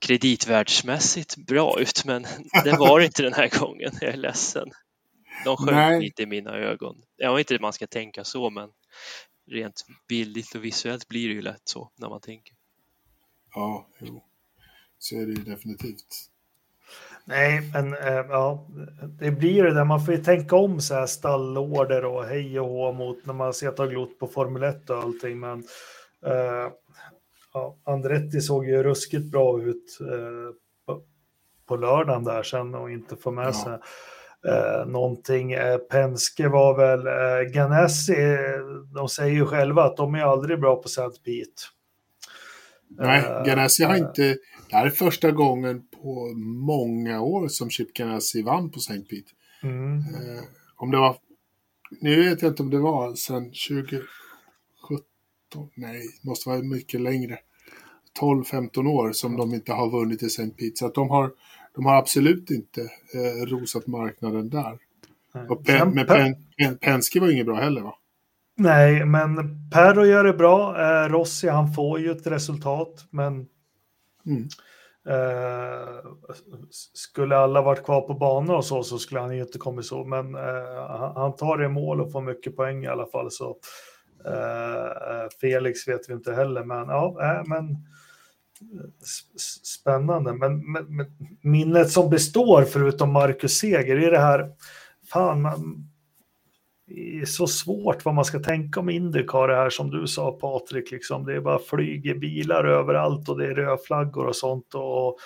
kreditvärdsmässigt bra ut, men det var inte den här gången. Jag är ledsen. De sjönk lite i mina ögon. Jag vet inte man ska tänka så, men rent bildligt och visuellt blir det ju lätt så när man tänker. Ja, jo. Så är det ju definitivt. Nej, men äh, ja, det blir det där. Man får ju tänka om så här stallorder och hej och hå mot när man ser och glott på Formel 1 och allting. Men äh, ja, Andretti såg ju ruskigt bra ut äh, på, på lördagen där sen och inte få med ja. sig eh, någonting. Penske var väl, eh, Ganassi, de säger ju själva att de är aldrig bra på St. Pete. Nej, Ganassi har inte, det här är första gången på många år som Chip Ganassi vann på St. Pete. Mm. Eh, om det var, nu vet jag inte om det var sedan 2017, nej, måste vara mycket längre. 12-15 år som de inte har vunnit i St. Pete. Så att de har, de har absolut inte eh, rosat marknaden där. Och Pen, men Pen, Pen, Penske var inget bra heller va? Nej, men Perro gör det bra. Eh, Rossi, han får ju ett resultat, men mm. eh, skulle alla varit kvar på banan och så, så skulle han inte kommit så. Men eh, han tar det i mål och får mycket poäng i alla fall. Så eh, Felix vet vi inte heller, men ja, eh, men spännande. Men, men, men, minnet som består, förutom Marcus Seger, är det här, fan, man, det är så svårt vad man ska tänka om Indycar det här som du sa Patrik, liksom. det är bara flyger bilar överallt och det är rödflaggor och sånt. Och,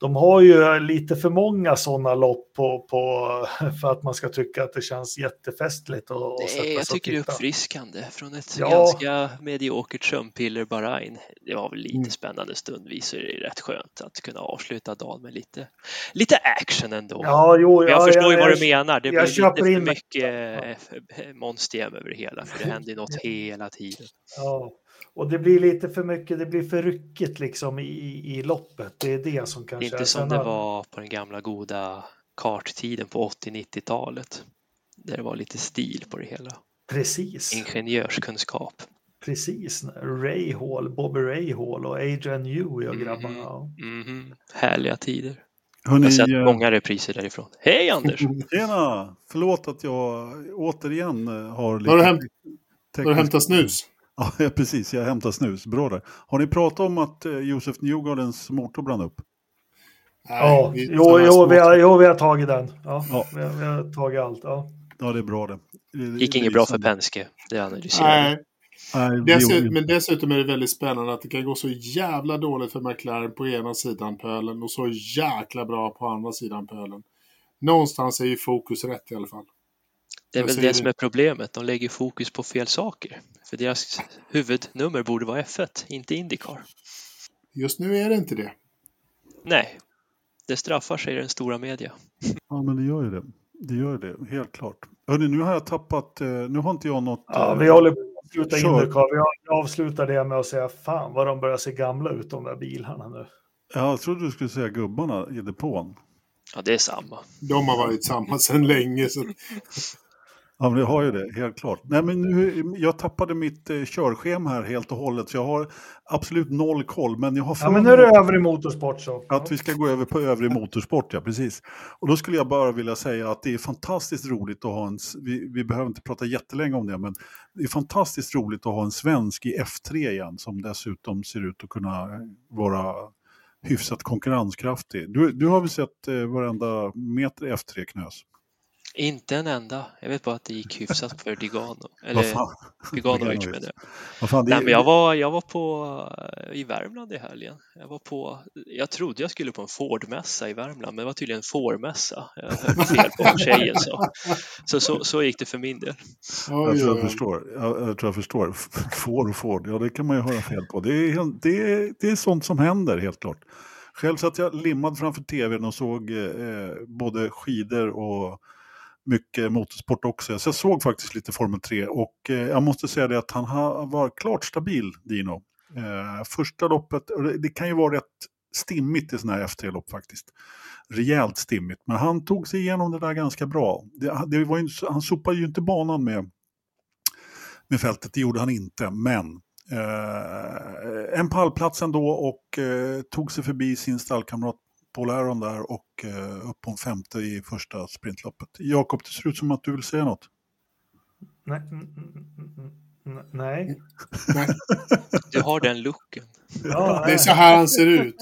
de har ju lite för många sådana lopp på, på, för att man ska tycka att det känns jättefestligt. Och, och Nej, jag tycker det är uppfriskande från ett ja. ganska mediokert sömnpiller Bahrain. Det var väl lite mm. spännande stundvis så är det rätt skönt att kunna avsluta dagen med lite, lite action ändå. Ja, jo, jag ja, förstår ju vad du menar. Det blir lite för mycket monstrum över det hela för det händer något hela tiden. Ja. Och det blir lite för mycket, det blir för ryckigt liksom i, i loppet. Det är det som kanske Inte som det var på den gamla goda karttiden på 80-90-talet. Där det var lite stil på det hela. Precis. Ingenjörskunskap. Precis. Ray Hall, Bobby Ray Hall och Adrian Newey och grabbarna. Mm -hmm. Härliga tider. Hörrni, jag har sett många repriser därifrån. Hej Anders! Tjena! Förlåt att jag återigen har lite... Har du, hämt, har du hämtat snus? Ja, precis. Jag hämtar snus. Bra där. Har ni pratat om att eh, Josef Newgardens motor brann upp? ja, vi, jo, jo, vi har, jo, vi har tagit den. Ja, ja. Vi, har, vi har tagit allt. Ja. ja, det är bra det. det gick inget bra för Penske. Det analyserar Nej. dessutom, men dessutom är det väldigt spännande att det kan gå så jävla dåligt för McLaren på ena sidan pölen och så jäkla bra på andra sidan pölen. Någonstans är ju fokus rätt i alla fall. Det är väl det som är problemet, de lägger fokus på fel saker. För deras huvudnummer borde vara F1, inte Indycar. Just nu är det inte det. Nej, det straffar sig i den stora media. Ja, men det gör ju det. Det gör det, helt klart. Hörrni, nu har jag tappat, eh, nu har inte jag något... Ja, vi håller på att sluta Indycar. Vi avslutar det med att säga fan vad de börjar se gamla ut de där bilarna nu. Ja, jag trodde du skulle säga gubbarna i depån. Ja, det är samma. De har varit samma sedan länge. Så... Ja, men det har ju det, helt klart. Nej, men nu, jag tappade mitt eh, körschema här helt och hållet, så jag har absolut noll koll. Men jag har Ja, men nu är det övrig motorsport så. Att vi ska gå över på övrig motorsport, ja precis. Och då skulle jag bara vilja säga att det är fantastiskt roligt att ha en, vi, vi behöver inte prata jättelänge om det, men det är fantastiskt roligt att ha en svensk i F3 igen, som dessutom ser ut att kunna vara hyfsat konkurrenskraftig. Du, du har väl sett eh, varenda meter F3 knös? Inte en enda. Jag vet bara att det gick hyfsat för Digano. Eller Diganovic med det. Fan, det... Nej, men jag, var, jag var på, eh, i Värmland i helgen. Jag, var på, jag trodde jag skulle på en Ford-mässa i Värmland, men det var tydligen en Ford-mässa. Jag hörde fel på vad tjejen sa. Så, så, så gick det för min del. Jag tror jag förstår. Jag, jag tror jag förstår. Ford och Ford, ja det kan man ju höra fel på. Det är, det, är, det är sånt som händer helt klart. Själv satt jag limmad framför tvn och såg eh, både skidor och mycket motorsport också. Så jag såg faktiskt lite Formel 3 och eh, jag måste säga det att han har varit klart stabil, Dino. Eh, första loppet, det, det kan ju vara rätt stimmigt i sådana här F3-lopp faktiskt. Rejält stimmigt, men han tog sig igenom det där ganska bra. Det, det var ju, han sopade ju inte banan med, med fältet, det gjorde han inte, men eh, en pallplats ändå och eh, tog sig förbi sin stallkamrat Paul Aron där och eh, upp på en femte i första sprintloppet. Jakob, det ser ut som att du vill säga något. Nej. Nej. Du har den looken. Ja, det är så här han ser ut.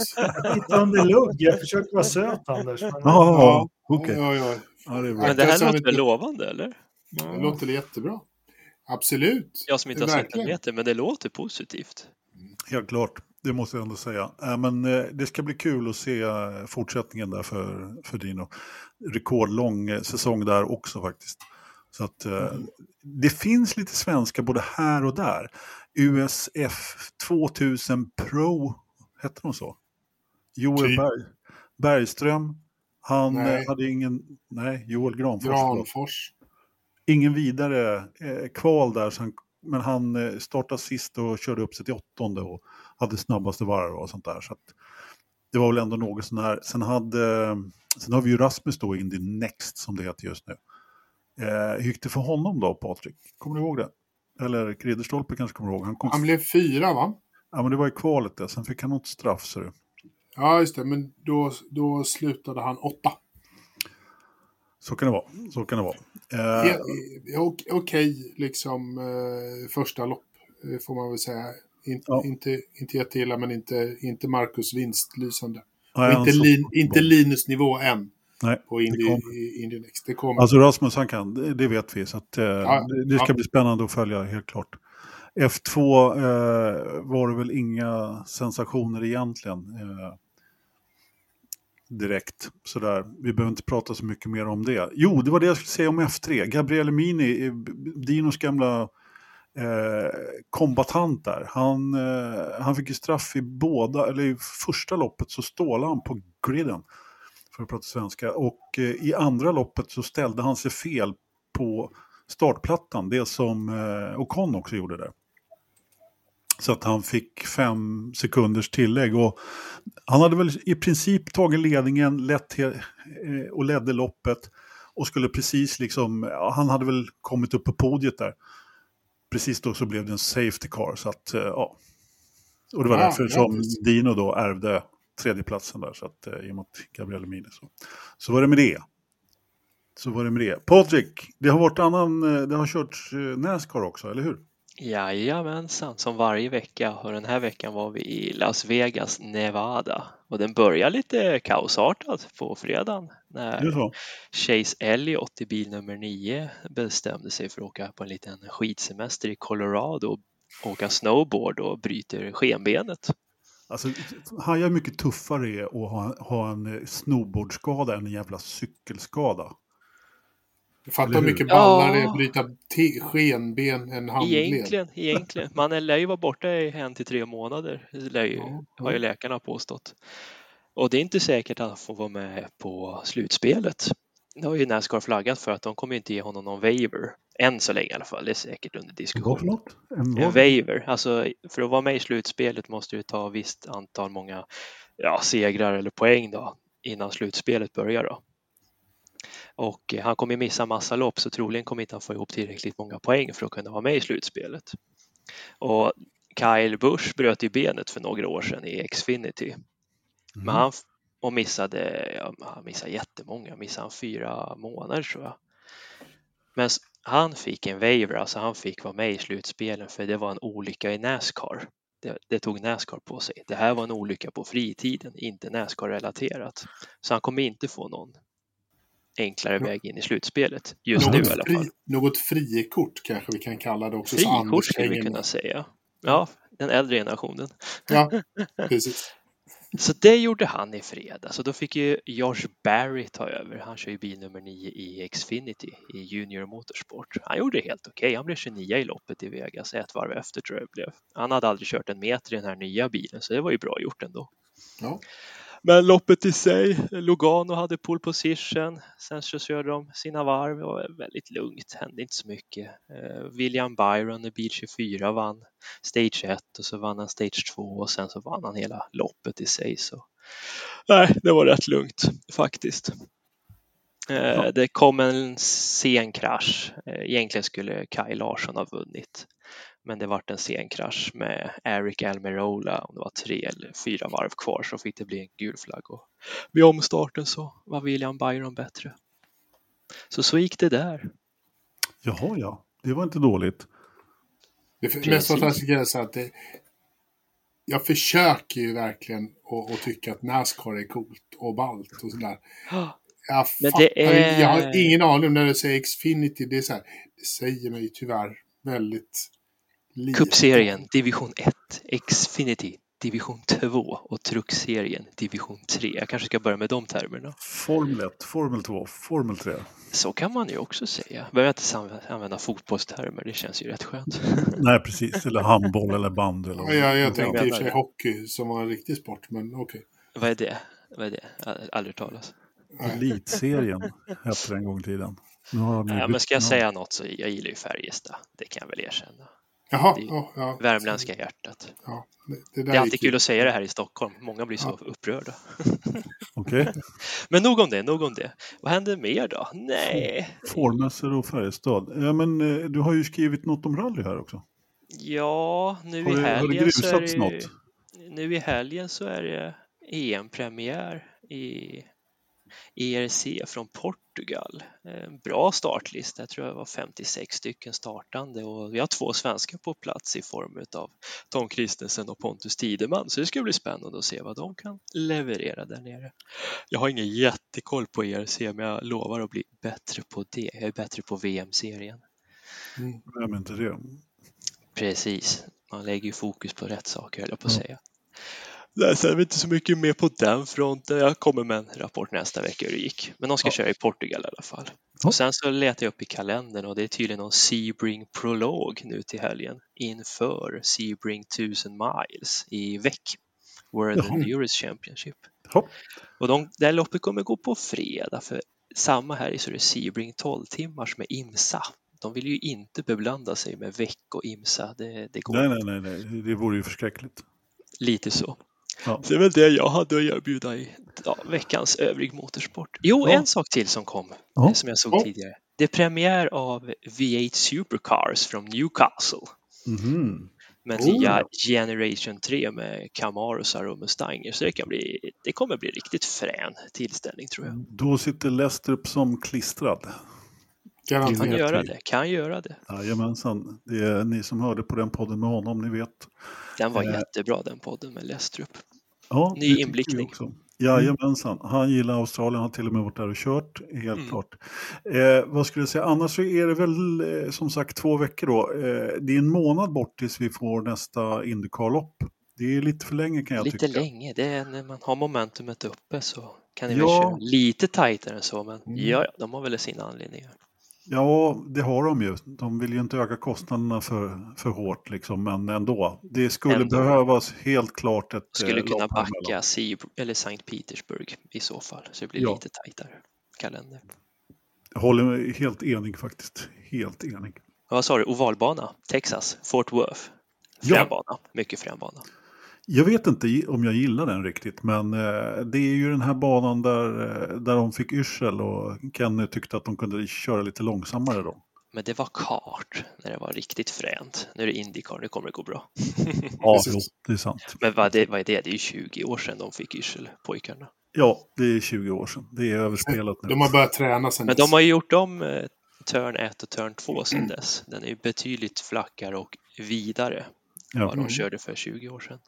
Lite under lugg. Jag försöker vara söt, Anders. Men... Ja, okej. Oj. Ja, det är bra. Men det här låter väl inte- lovande, eller? Det låter jättebra. Absolut. Jag som inte har sett den men det låter positivt. Helt klart, det måste jag ändå säga. Äh, men eh, det ska bli kul att se eh, fortsättningen där för, för Dino. Rekordlång säsong där också faktiskt. Så att eh, det finns lite svenska både här och där. USF 2000 Pro, hette de så? Joel Typ. Berg, Bergström, han Nej. hade ingen, nej, Joel Granfors. Granfors. ingen vidare eh, kval där, han, men han eh, startade sist och körde upp sig till åttonde och hade snabbaste varv och sånt där. Så att, det var väl ändå något sån här. Sen, hade, sen har vi ju Rasmus då, Indy Next som det heter just nu. Eh, hur gick det för honom då, Patrik? Kommer du ihåg det? Eller Ridderstolpe kanske kommer ihåg. Han kom, Han blev fyra, va? Ja, men det var i kvalet det. Sen fick han något straff, så du. Ja, just det. Men då, då slutade han åtta. Så kan det vara. Så kan det vara. Eh, ok- Okej, liksom eh, första lopp eh, får man väl säga. In, Ja. inte, inte jätteilla, men inte, inte Marcus vinstlysande. nej, inte, lin, inte Linus nivå än Nej, på det Indy, kommer. i Indy Next. Det kommer. Alltså Rasmus han kan, det- vet vi. Så att, eh, Ja, det, det ska ja. bli spännande att följa, helt klart. F2 eh, var det väl inga sensationer egentligen. Eh, direkt. Sådär. Vi behöver inte prata så mycket mer om det. Jo, det var det jag skulle säga om F3. Gabriele Mini, eh, Dinos gamla eh, kombatant där. Han, eh, han fick ju straff i båda, eller i första loppet så stålade han på griden. För att prata svenska. Och eh, i andra loppet så ställde han sig fel på startplattan. Det som eh, Ocon också gjorde där. Så att han fick fem sekunders tillägg. Och han hade väl i princip tagit ledningen lätt eh, och ledde loppet. Och skulle precis liksom, han hade väl kommit upp på podiet där. Precis då så blev det en safety car. Så att, eh, ja. Och det var Ja, därför som grattis. Dino då ärvde tredjeplatsen där. Så att, eh, emot Gabriel Mini. Så. så var det med det. Så var det med det. Patrik, det har varit annan, eh, det har kört eh, Nascar också, eller hur? Jajamensan, som varje vecka och den här veckan var vi i Las Vegas, Nevada och den börjar lite kaosartat på fredagen när? Chase Elliott i bil nummer nio bestämde sig för att åka på en liten skidsemester i Colorado och åka snowboard och bryter skenbenet. Alltså, hajar mycket tuffare är att ha, ha en snowboardskada än en jävla cykelskada. Fatta Eller hur mycket ballar det är Ja. att bryta skenben en handled. Egentligen, egentligen. Man lär ju vara borta i en till tre månader, det lär ju, Ja, har ju läkarna påstått. Och det är inte säkert att han får vara med på slutspelet. Det har ju Nascar flaggat för att de kommer inte ge honom någon waiver. Än så länge i alla fall, det är säkert under diskussion. En En waiver, alltså för att vara med i slutspelet måste du ta visst antal många ja, segrar eller poäng då innan slutspelet börjar då. Och eh, han kommer missa massa lopp så troligen kommer inte han få ihop tillräckligt många poäng för att kunna vara med i slutspelet. Och Kyle Busch bröt ju benet för några år sedan i Xfinity. Men Mm. han f- och missade, ja, han missade jättemånga, missade han fyra månader tror jag. Men han fick en waiver, alltså han fick vara med i slutspelen för det var en olycka i Nascar. Det, det tog Nascar på sig. Det här var en olycka på fritiden, inte Nascar-relaterat. Så han kommer inte få någon enklare väg in i slutspelet just nu i Något, alla fri, fall. något frikort kanske vi kan kalla det också. Frikort skulle vi kunna säga. Ja, den äldre generationen. Ja, precis. Så det gjorde han i fredags så då fick ju Josh Barry ta över. Han kör ju bil nummer 9 i Xfinity i Junior Motorsport. Han gjorde det helt okej. Han blev 29 i loppet i Vegas, ett varv efter tror jag det blev. Han hade aldrig kört en meter i den här nya bilen så det var ju bra gjort ändå. Ja. Men loppet i sig, Lugano hade pole position, sen så körde de sina varv och väldigt lugnt, hände inte så mycket. Eh, William Byron i bil 24 vann Stage 1 och så vann han Stage 2 och sen så vann han hela loppet i sig. Så nej, det var rätt lugnt faktiskt. Eh, det kom en sen krasch. Eh, egentligen skulle Kai Larsson ha vunnit. Men det vart en sen krasch med Eric Almirola. Om det var tre eller fyra varv kvar så fick det bli en gul flagg. Och vid omstarten så var William Byron bättre. Så så gick det där. Jaha, ja. Det var inte dåligt. Det mest fantastiska är så att det, jag försöker ju verkligen att, tycka att Nascar är coolt och ballt och sådär. Jag, Men det är... jag har ingen aning om när du säger Xfinity. Det, är så här, det säger mig tyvärr väldigt. Cupserien, division 1, Xfinity, division 2 och truckserien, division 3. Jag kanske ska börja med de termerna. Formel 1, Formel 2, Formel 3. Så kan man ju också säga. Behöver inte använda fotbollstermer, det känns ju rätt skönt. Nej, precis. Eller handboll eller band. Eller ja, jag, jag tänkte i och för sig hockey som var en riktig sport, men okej. Okay. Vad är det? Vad är det? Aldrig talas. Elitserien hette det en gång i tiden. ja, men ska jag säga något så jag gillar ju Färjestad. Det kan jag väl erkänna. Jaha, ja, ja. Värmländska hjärtat. Ja, det, det, det är alltid kul att säga det här i Stockholm. Många blir så upprörda. Okay. men nog om det, nog om det. Vad händer mer då? Nej. Fårmässor och Färjestad. Ja, men eh, du har ju skrivit något om rally här också. Ja, nu har i helgen det, så är det något? Nu i helgen så är det EM-premiär i ERC från Portugal. En bra startlista, jag tror det var 56 stycken startande och vi har två svenskar på plats i form av Tom Kristensen och Pontus Tideman så det ska bli spännande att se vad de kan leverera där nere. Jag har ingen jättekoll på ERC men jag lovar att bli bättre på det. Jag är bättre på VM-serien. Mm, vem inte det? Precis, man lägger fokus på rätt saker höll jag på att säga. Nej, sen är det inte så mycket mer på den fronten. Jag kommer med en rapport nästa vecka hur det gick. Men de ska ja. köra i Portugal i alla fall. Ja. Och sen så letar jag upp i kalendern och det är tydligen någon Sebring prolog nu till helgen inför Sebring 1000 miles i Veck. World ja. Endurance Championship. Ja. Och de, det här loppet kommer gå på fredag för samma här så är det Sebring 12 timmars med IMSA. De vill ju inte beblanda sig med Veck och IMSA. Det, det går nej, nej, nej, nej, det vore ju förskräckligt. Lite så. Ja. Så det är väl det jag hade att erbjuda i ja, veckans övrig motorsport. Jo, ja. en sak till som kom, ja. som jag såg tidigare. Det är premiär av V8 Supercars från Newcastle. Mm. Med oh. nya Generation 3 med Camarosar och Mustanger. Så det, kan bli, det kommer bli riktigt frän tillställning tror jag. Då sitter Lestrup som klistrad. Garanterat. Kan göra det, kan göra det. Jajamensan, det är ni som hörde på den podden med honom, ni vet. Den var eh. jättebra den podden med Lestrup. Ja, Ny inblickning. Jajamensan, han gillar Australien, han har till och med varit där och kört, helt mm. klart. Eh, vad skulle jag säga, annars så är det väl eh, som sagt två veckor då. Eh, det är en månad bort tills vi får nästa Indycar-lopp. Det är lite för länge kan jag lite tycka. Lite länge, det är när man har momentumet uppe så kan det ja. väl köra lite tajtare än så, men mm. ja, de har väl sina anledningar. Ja, det har de ju. De vill ju inte öka kostnaderna för, för hårt, liksom, men ändå. Det skulle ändå. behövas helt klart ett Skulle eh, kunna backa eller Sankt Petersburg i så fall, så det blir ja. lite tajtare kalender. Jag håller mig helt enig faktiskt. Helt enig. Vad sa du, ovalbana, Texas, Fort Worth. Fränbana, ja. mycket fränbana. Jag vet inte om jag gillar den riktigt, men eh, det är ju den här banan där, eh, där de fick yrsel och Kenny tyckte att de kunde köra lite långsammare då. Men det var kart när det var riktigt fränt. Nu är det Indycar, nu kommer det gå bra. ja, det är sant. Men vad, det, vad är det? Det är ju 20 år sedan de fick yrsel, pojkarna. Ja, det är 20 år sedan. Det är överspelat nu. De har börjat träna sedan Men de har ju gjort om eh, Turn 1 och Turn 2 sedan dess. Den är ju betydligt flackare och vidare ja. vad de mm. körde för 20 år sedan.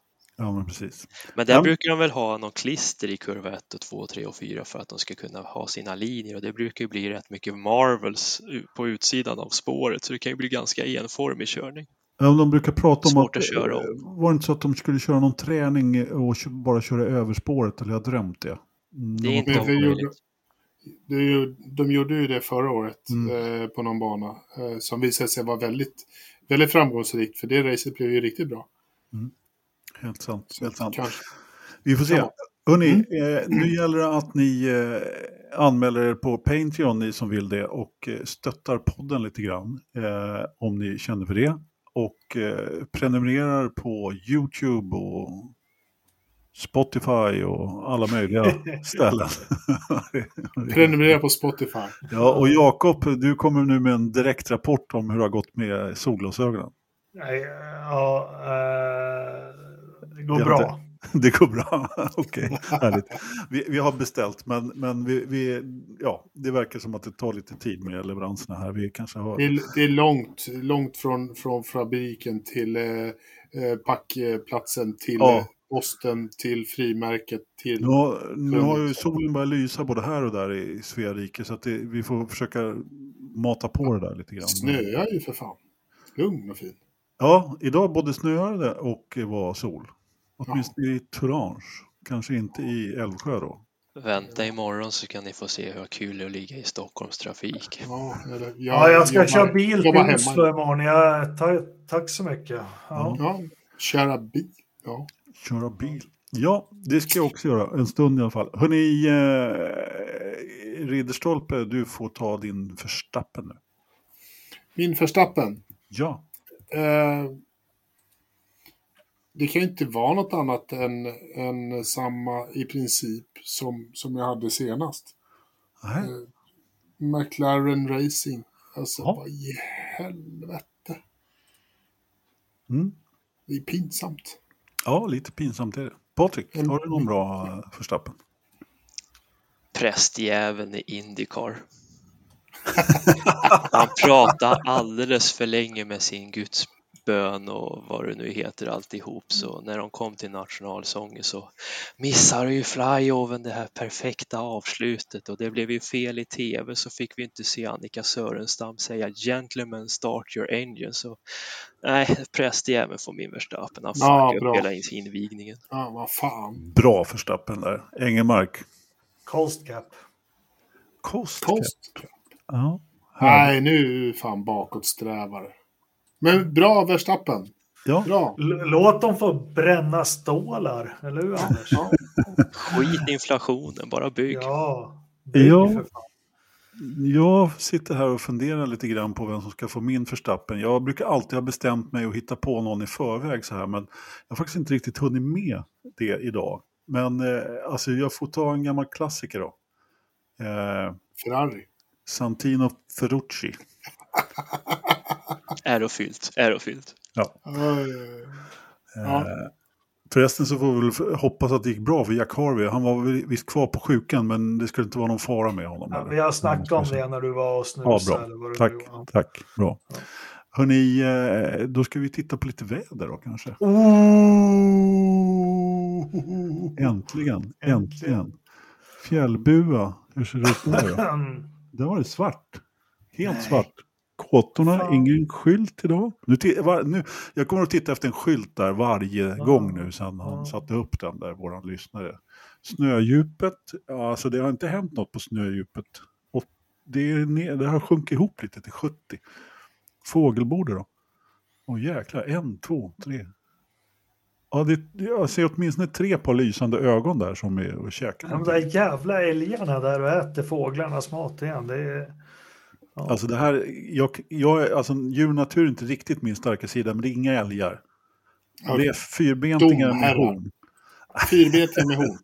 Ja, men precis. Men där ja. brukar de väl ha någon klister i kurva 1 och 2, 3 och 4 för att de ska kunna ha sina linjer och det brukar ju bli rätt mycket marvels på utsidan av spåret så det kan ju bli ganska enformig körning. Ja, de brukar prata om Svårt att, att köra om. var det inte så att de skulle köra någon träning och bara köra över spåret eller jag drömt det? Mm, det är inte omöjligt. De, de gjorde ju det förra året mm. eh, på någon bana eh, som visade sig vara väldigt, väldigt framgångsrikt för det racet blev ju riktigt bra. Mm. Helt sant. Helt sant. Vi får se. Hörrni, Mm. eh, nu gäller det att ni eh, anmäler er på Patreon, ni som vill det, och eh, stöttar podden lite grann, eh, om ni känner för det. Och eh, prenumererar på YouTube och Spotify och alla möjliga ställen. Prenumerera på Spotify. ja, och Jakob, du kommer nu med en direkt rapport om hur det har gått med solglasögonen. Nej, ja, eh, det går Det bra. Det går bra, okej, härligt. Vi, vi har beställt, men, men vi, vi, ja, det verkar som att det tar lite tid med leveranserna här. Vi kanske har... Det är, det är långt, långt från, från fabriken till eh, eh, packplatsen, till Ja. posten, till frimärket, till... Nu nu har ju solen börjat lysa både här och där i Svea rike, så att det, vi får försöka mata på det där lite grann. Snöar ju för fan. Lugn och fin. Ja, idag både snöade och var sol. Åtminstone i Turange, kanske inte i Älvsjö då. Vänta imorgon så kan ni få se hur kul det är att ligga i Stockholms trafik. Ja, eller, Ja, jag ska jobbar- köra bil till Oslo imorgon. Jag, ta, tack så mycket. Ja. Ja, köra bil. Ja. Köra bil. Ja, det ska jag också göra. En stund i alla fall. Hörrni, eh, Ridderstolpe, du får ta din förstappen nu. Min Verstappen. Ja, Eh, det kan ju inte vara något annat än, än samma i princip som, som jag hade senast. Nej. Eh, McLaren Racing. Alltså, Ja. vad i helvete. Mm. Det är pinsamt. ja lite pinsamt är det. Patrik, har du någon bra eh, förstappen? Prästjäveln i Indycar. Han pratar alldeles för länge med sin gudsbön och vad det nu heter alltihop. Så när de kom till nationalsången så missade ju flyoven det här perfekta avslutet och det blev ju fel i tv så fick vi inte se Annika Sörenstam säga Gentlemen start your engine. Så nej, prästjäveln får min Verstappen. Han Ja, fuckade bra. upp hela invigningen. Ja, vad fan. Bra förstappen där. Engelmark. Coast. Kost. Kost. Ja. Nej, nu är fan bakåtsträvare. Men bra Verstappen. Ja. Bra. Låt dem få bränna stålar, eller hur Anders? Ja. Skit i inflationen, bara bygg. Ja. bygg Ja. Jag sitter här och funderar lite grann på vem som ska få min förstappen. Jag brukar alltid ha bestämt mig att hitta på någon i förväg så här, men jag har faktiskt inte riktigt hunnit med det idag. Men eh, alltså jag får ta en gammal klassiker då. Eh, Ferrari. Santino Ferrucci. Ärofyllt, ärofyllt. Ja. Eh, förresten så får vi väl hoppas att det gick bra för Jack Harvey. Han var visst kvar på sjukan men det skulle inte vara någon fara med honom. Ja, vi har snackat om det när du var och Ja, snusade. bra. vad det Tack, tack. Bra. Hörni, eh, då ska vi titta på lite väder då kanske. Ooh. Äntligen, äntligen. Fjällbua, hur ser det ut där då? Det var det svart. Helt Nej. svart. Kåtorna, Fan. ingen skylt idag. Nu, var, nu, jag kommer att titta efter en skylt där varje gång nu sedan han Ja. satte upp den där, våran lyssnare. Snödjupet, ja, alltså det har inte hänt något på snödjupet. Och det, är ner, det har sjunkit ihop lite till 70. Fågelborde då? Åh jäklar, en, två, tre. Ja, det, jag ser åtminstone tre par lysande ögon där som är och käkar. De där jävla älgarna där och äter fåglarnas mat igen. Det är... Ja. Alltså det här, jag, jag, alltså djur och natur är inte riktigt min starka sida, men det är inga älgar. Ja, Det är fyrbentingar med horn. Fyrbeten med horn.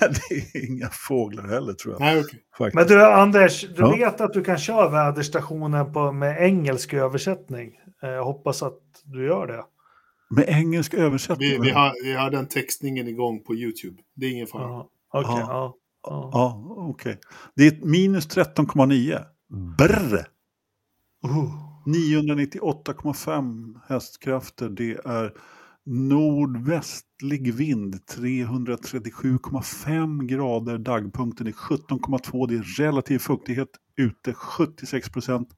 det är inga fåglar heller tror jag. Nej. Faktiskt. Men du Anders, du Ja. vet att du kan köra väderstationen på, med engelsk översättning. Eh, Jag hoppas att du gör det. Med engelsk översättning. Vi, vi, har, vi har den textningen igång på YouTube. Det är ingen fara. Okej, Ja. ja ja. Ja, okej. Det är minus 13,9. Brr! Oh. 998,5 hästkrafter. Det är nordvästlig vind. 337,5 grader. Dagpunkten är 17,2. Det är relativ fuktighet ute 76 procent.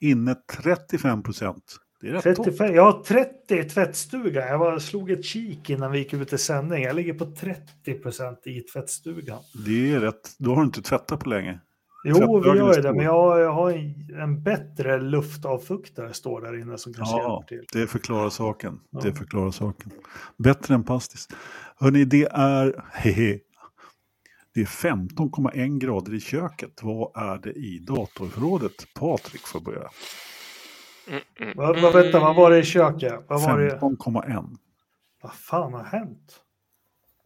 Inne 35 procent. Det är rätt topp. 35, jag har 30 i tvättstugan. Jag var, slog ett kik innan vi gick ut i sändning. Jag ligger på 30 procent i tvättstugan. Det är rätt. Då har du inte tvättat på länge. Jo, vi gör det, stor. men jag, jag har en, en bättre luftavfuktare står där inne som kanske Ja, hjälper till. det förklarar saken. Ja. Det förklarar saken. Bättre än pastis. Hörni, det är... Hehe. Det är 15,1 grader i köket. Vad är det i datorförrådet? Patrik får börja. Mm, mm, Vad, vad, vänta, vad var det i köket? Vad var det? 15,1. Vad fan har hänt?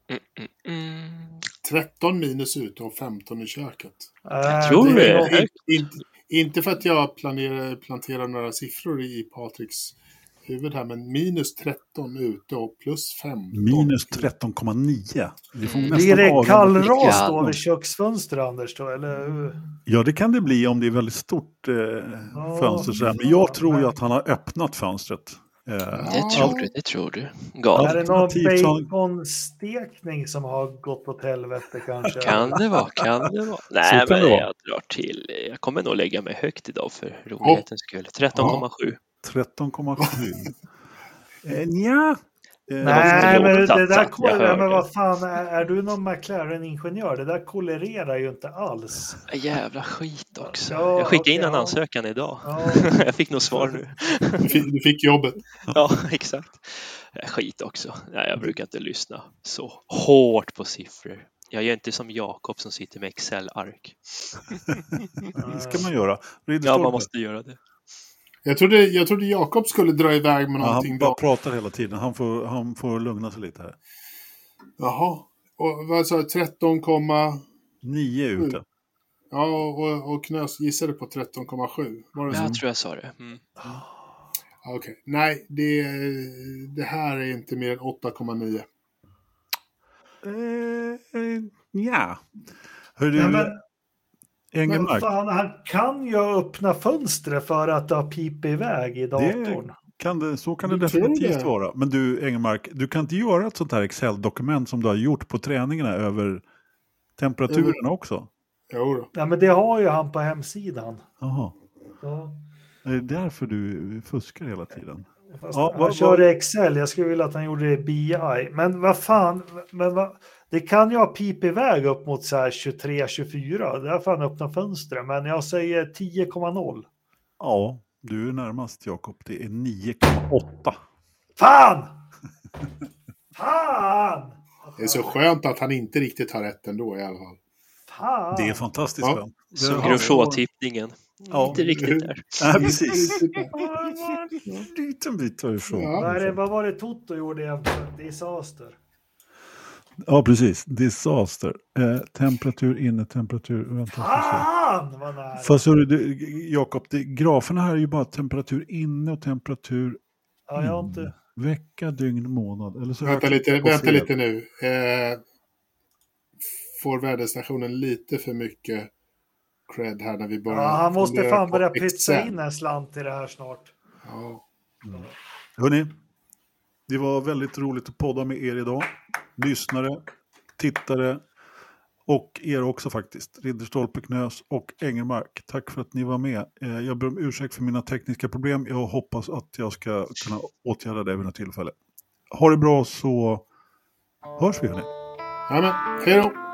mm, mm, mm. 13 minus ute och 15 i köket. Jag tror det är inte, inte, inte för att jag planerar, planterar några siffror i Patriks huvud här, men minus 13 ute och plus 15. Minus 13,9. Vi får Mm. Blir det kallras Ja. då vid köksfönstret, Anders? Då, eller? Ja, det kan det bli om det är väldigt stort eh, fönster. Så här. Men jag tror ju att han har öppnat fönstret. Eh, Det Ja. tror du, det tror du. Är Galet. det någon baconstekning som har gått åt helvete kanske? Kan det vara, kan det vara. Nej, men jag drar till. Jag kommer nog lägga mig högt idag för rolighetens skull. 13,7. 13,7. eh, nja. Eh, Nej, men det där jag kol- hör men vad fan, är, du någon McLaren-ingenjör? Det där kolererar ju inte alls. Jävla skit också. Ja, jag skickade in okej, en ja. ansökan idag. Ja. jag fick nog svar nu. Du fick, du fick jobbet. Ja, exakt. Skit också. Nej, jag brukar inte lyssna så hårt på siffror. Jag gör inte som Jakob som sitter med Excel-ark. Det ska man göra. Ja, Ridderstolpe. man måste göra det. Jag trodde, jag trodde Jakob skulle dra iväg med Ja, någonting han bara bra. pratar hela tiden. Han får, han får lugna sig lite här. Jaha. Och vad sa jag, 13, komma- 9 ute. ja, och, och Knös gissade på 13,7. Var det så? Jag tror jag sa det. Mm. Ja, Okej. Nej, det, det här är inte mer än 8,9. Eh, eh, ja. Hör du, Ja, men Engelmark, fan, han kan ju öppna fönstret för att det har pipit iväg i datorn. kan det, så kan det tror definitivt det? vara. Men du, Engelmark, du kan inte göra ett sånt här Excel-dokument som du har gjort på träningarna över temperaturerna också? Jo då. Ja, men det har ju han på hemsidan. Jaha. Ja. Är det därför du fuskar hela tiden? Fast Ja, han vad- kör i Excel. Jag skulle vilja att han gjorde det i BI. Men vad fan, men vad, det kan ju ha pip iväg upp mot så här 23-24. Där får han öppna fönstret. Men jag säger 10,0. Ja, du är närmast Jakob. Det är 9,8. Fan! Fan! Det är så skönt att han inte riktigt har rätt ändå i alla fall. Fan! Det är fantastiskt Ja. skönt. Det Som Grosjeau-tippningen. Ja. Inte riktigt där. Nej, precis. En liten bit härifrån. Ja. Vad, är det, vad var det Toto gjorde egentligen? Disaster. Ja, precis. Disaster. Eh, temperatur, innetemperatur. Vänta, får se. Fan vad nära! Fast du, Jakob, graferna här är ju bara temperatur inne och temperatur Ja, jag har inte... vecka, dygn, månad. Eller så Vänta lite, vänta lite nu. Eh, får väderstationen lite för mycket cred här när vi börjar Ja, han måste fan börja pytsa in en slant i det här snart. Ja. Hörni, det var väldigt roligt att podda med er idag. Lyssnare, tittare och er också faktiskt. Ridderstolpe, Knös och Engelmark. Tack för att ni var med. Eh, jag ber om ursäkt för mina tekniska problem. Jag hoppas att jag ska kunna åtgärda det vid något tillfälle. Ha det bra så hörs vi hörni. Jajamän, hej då!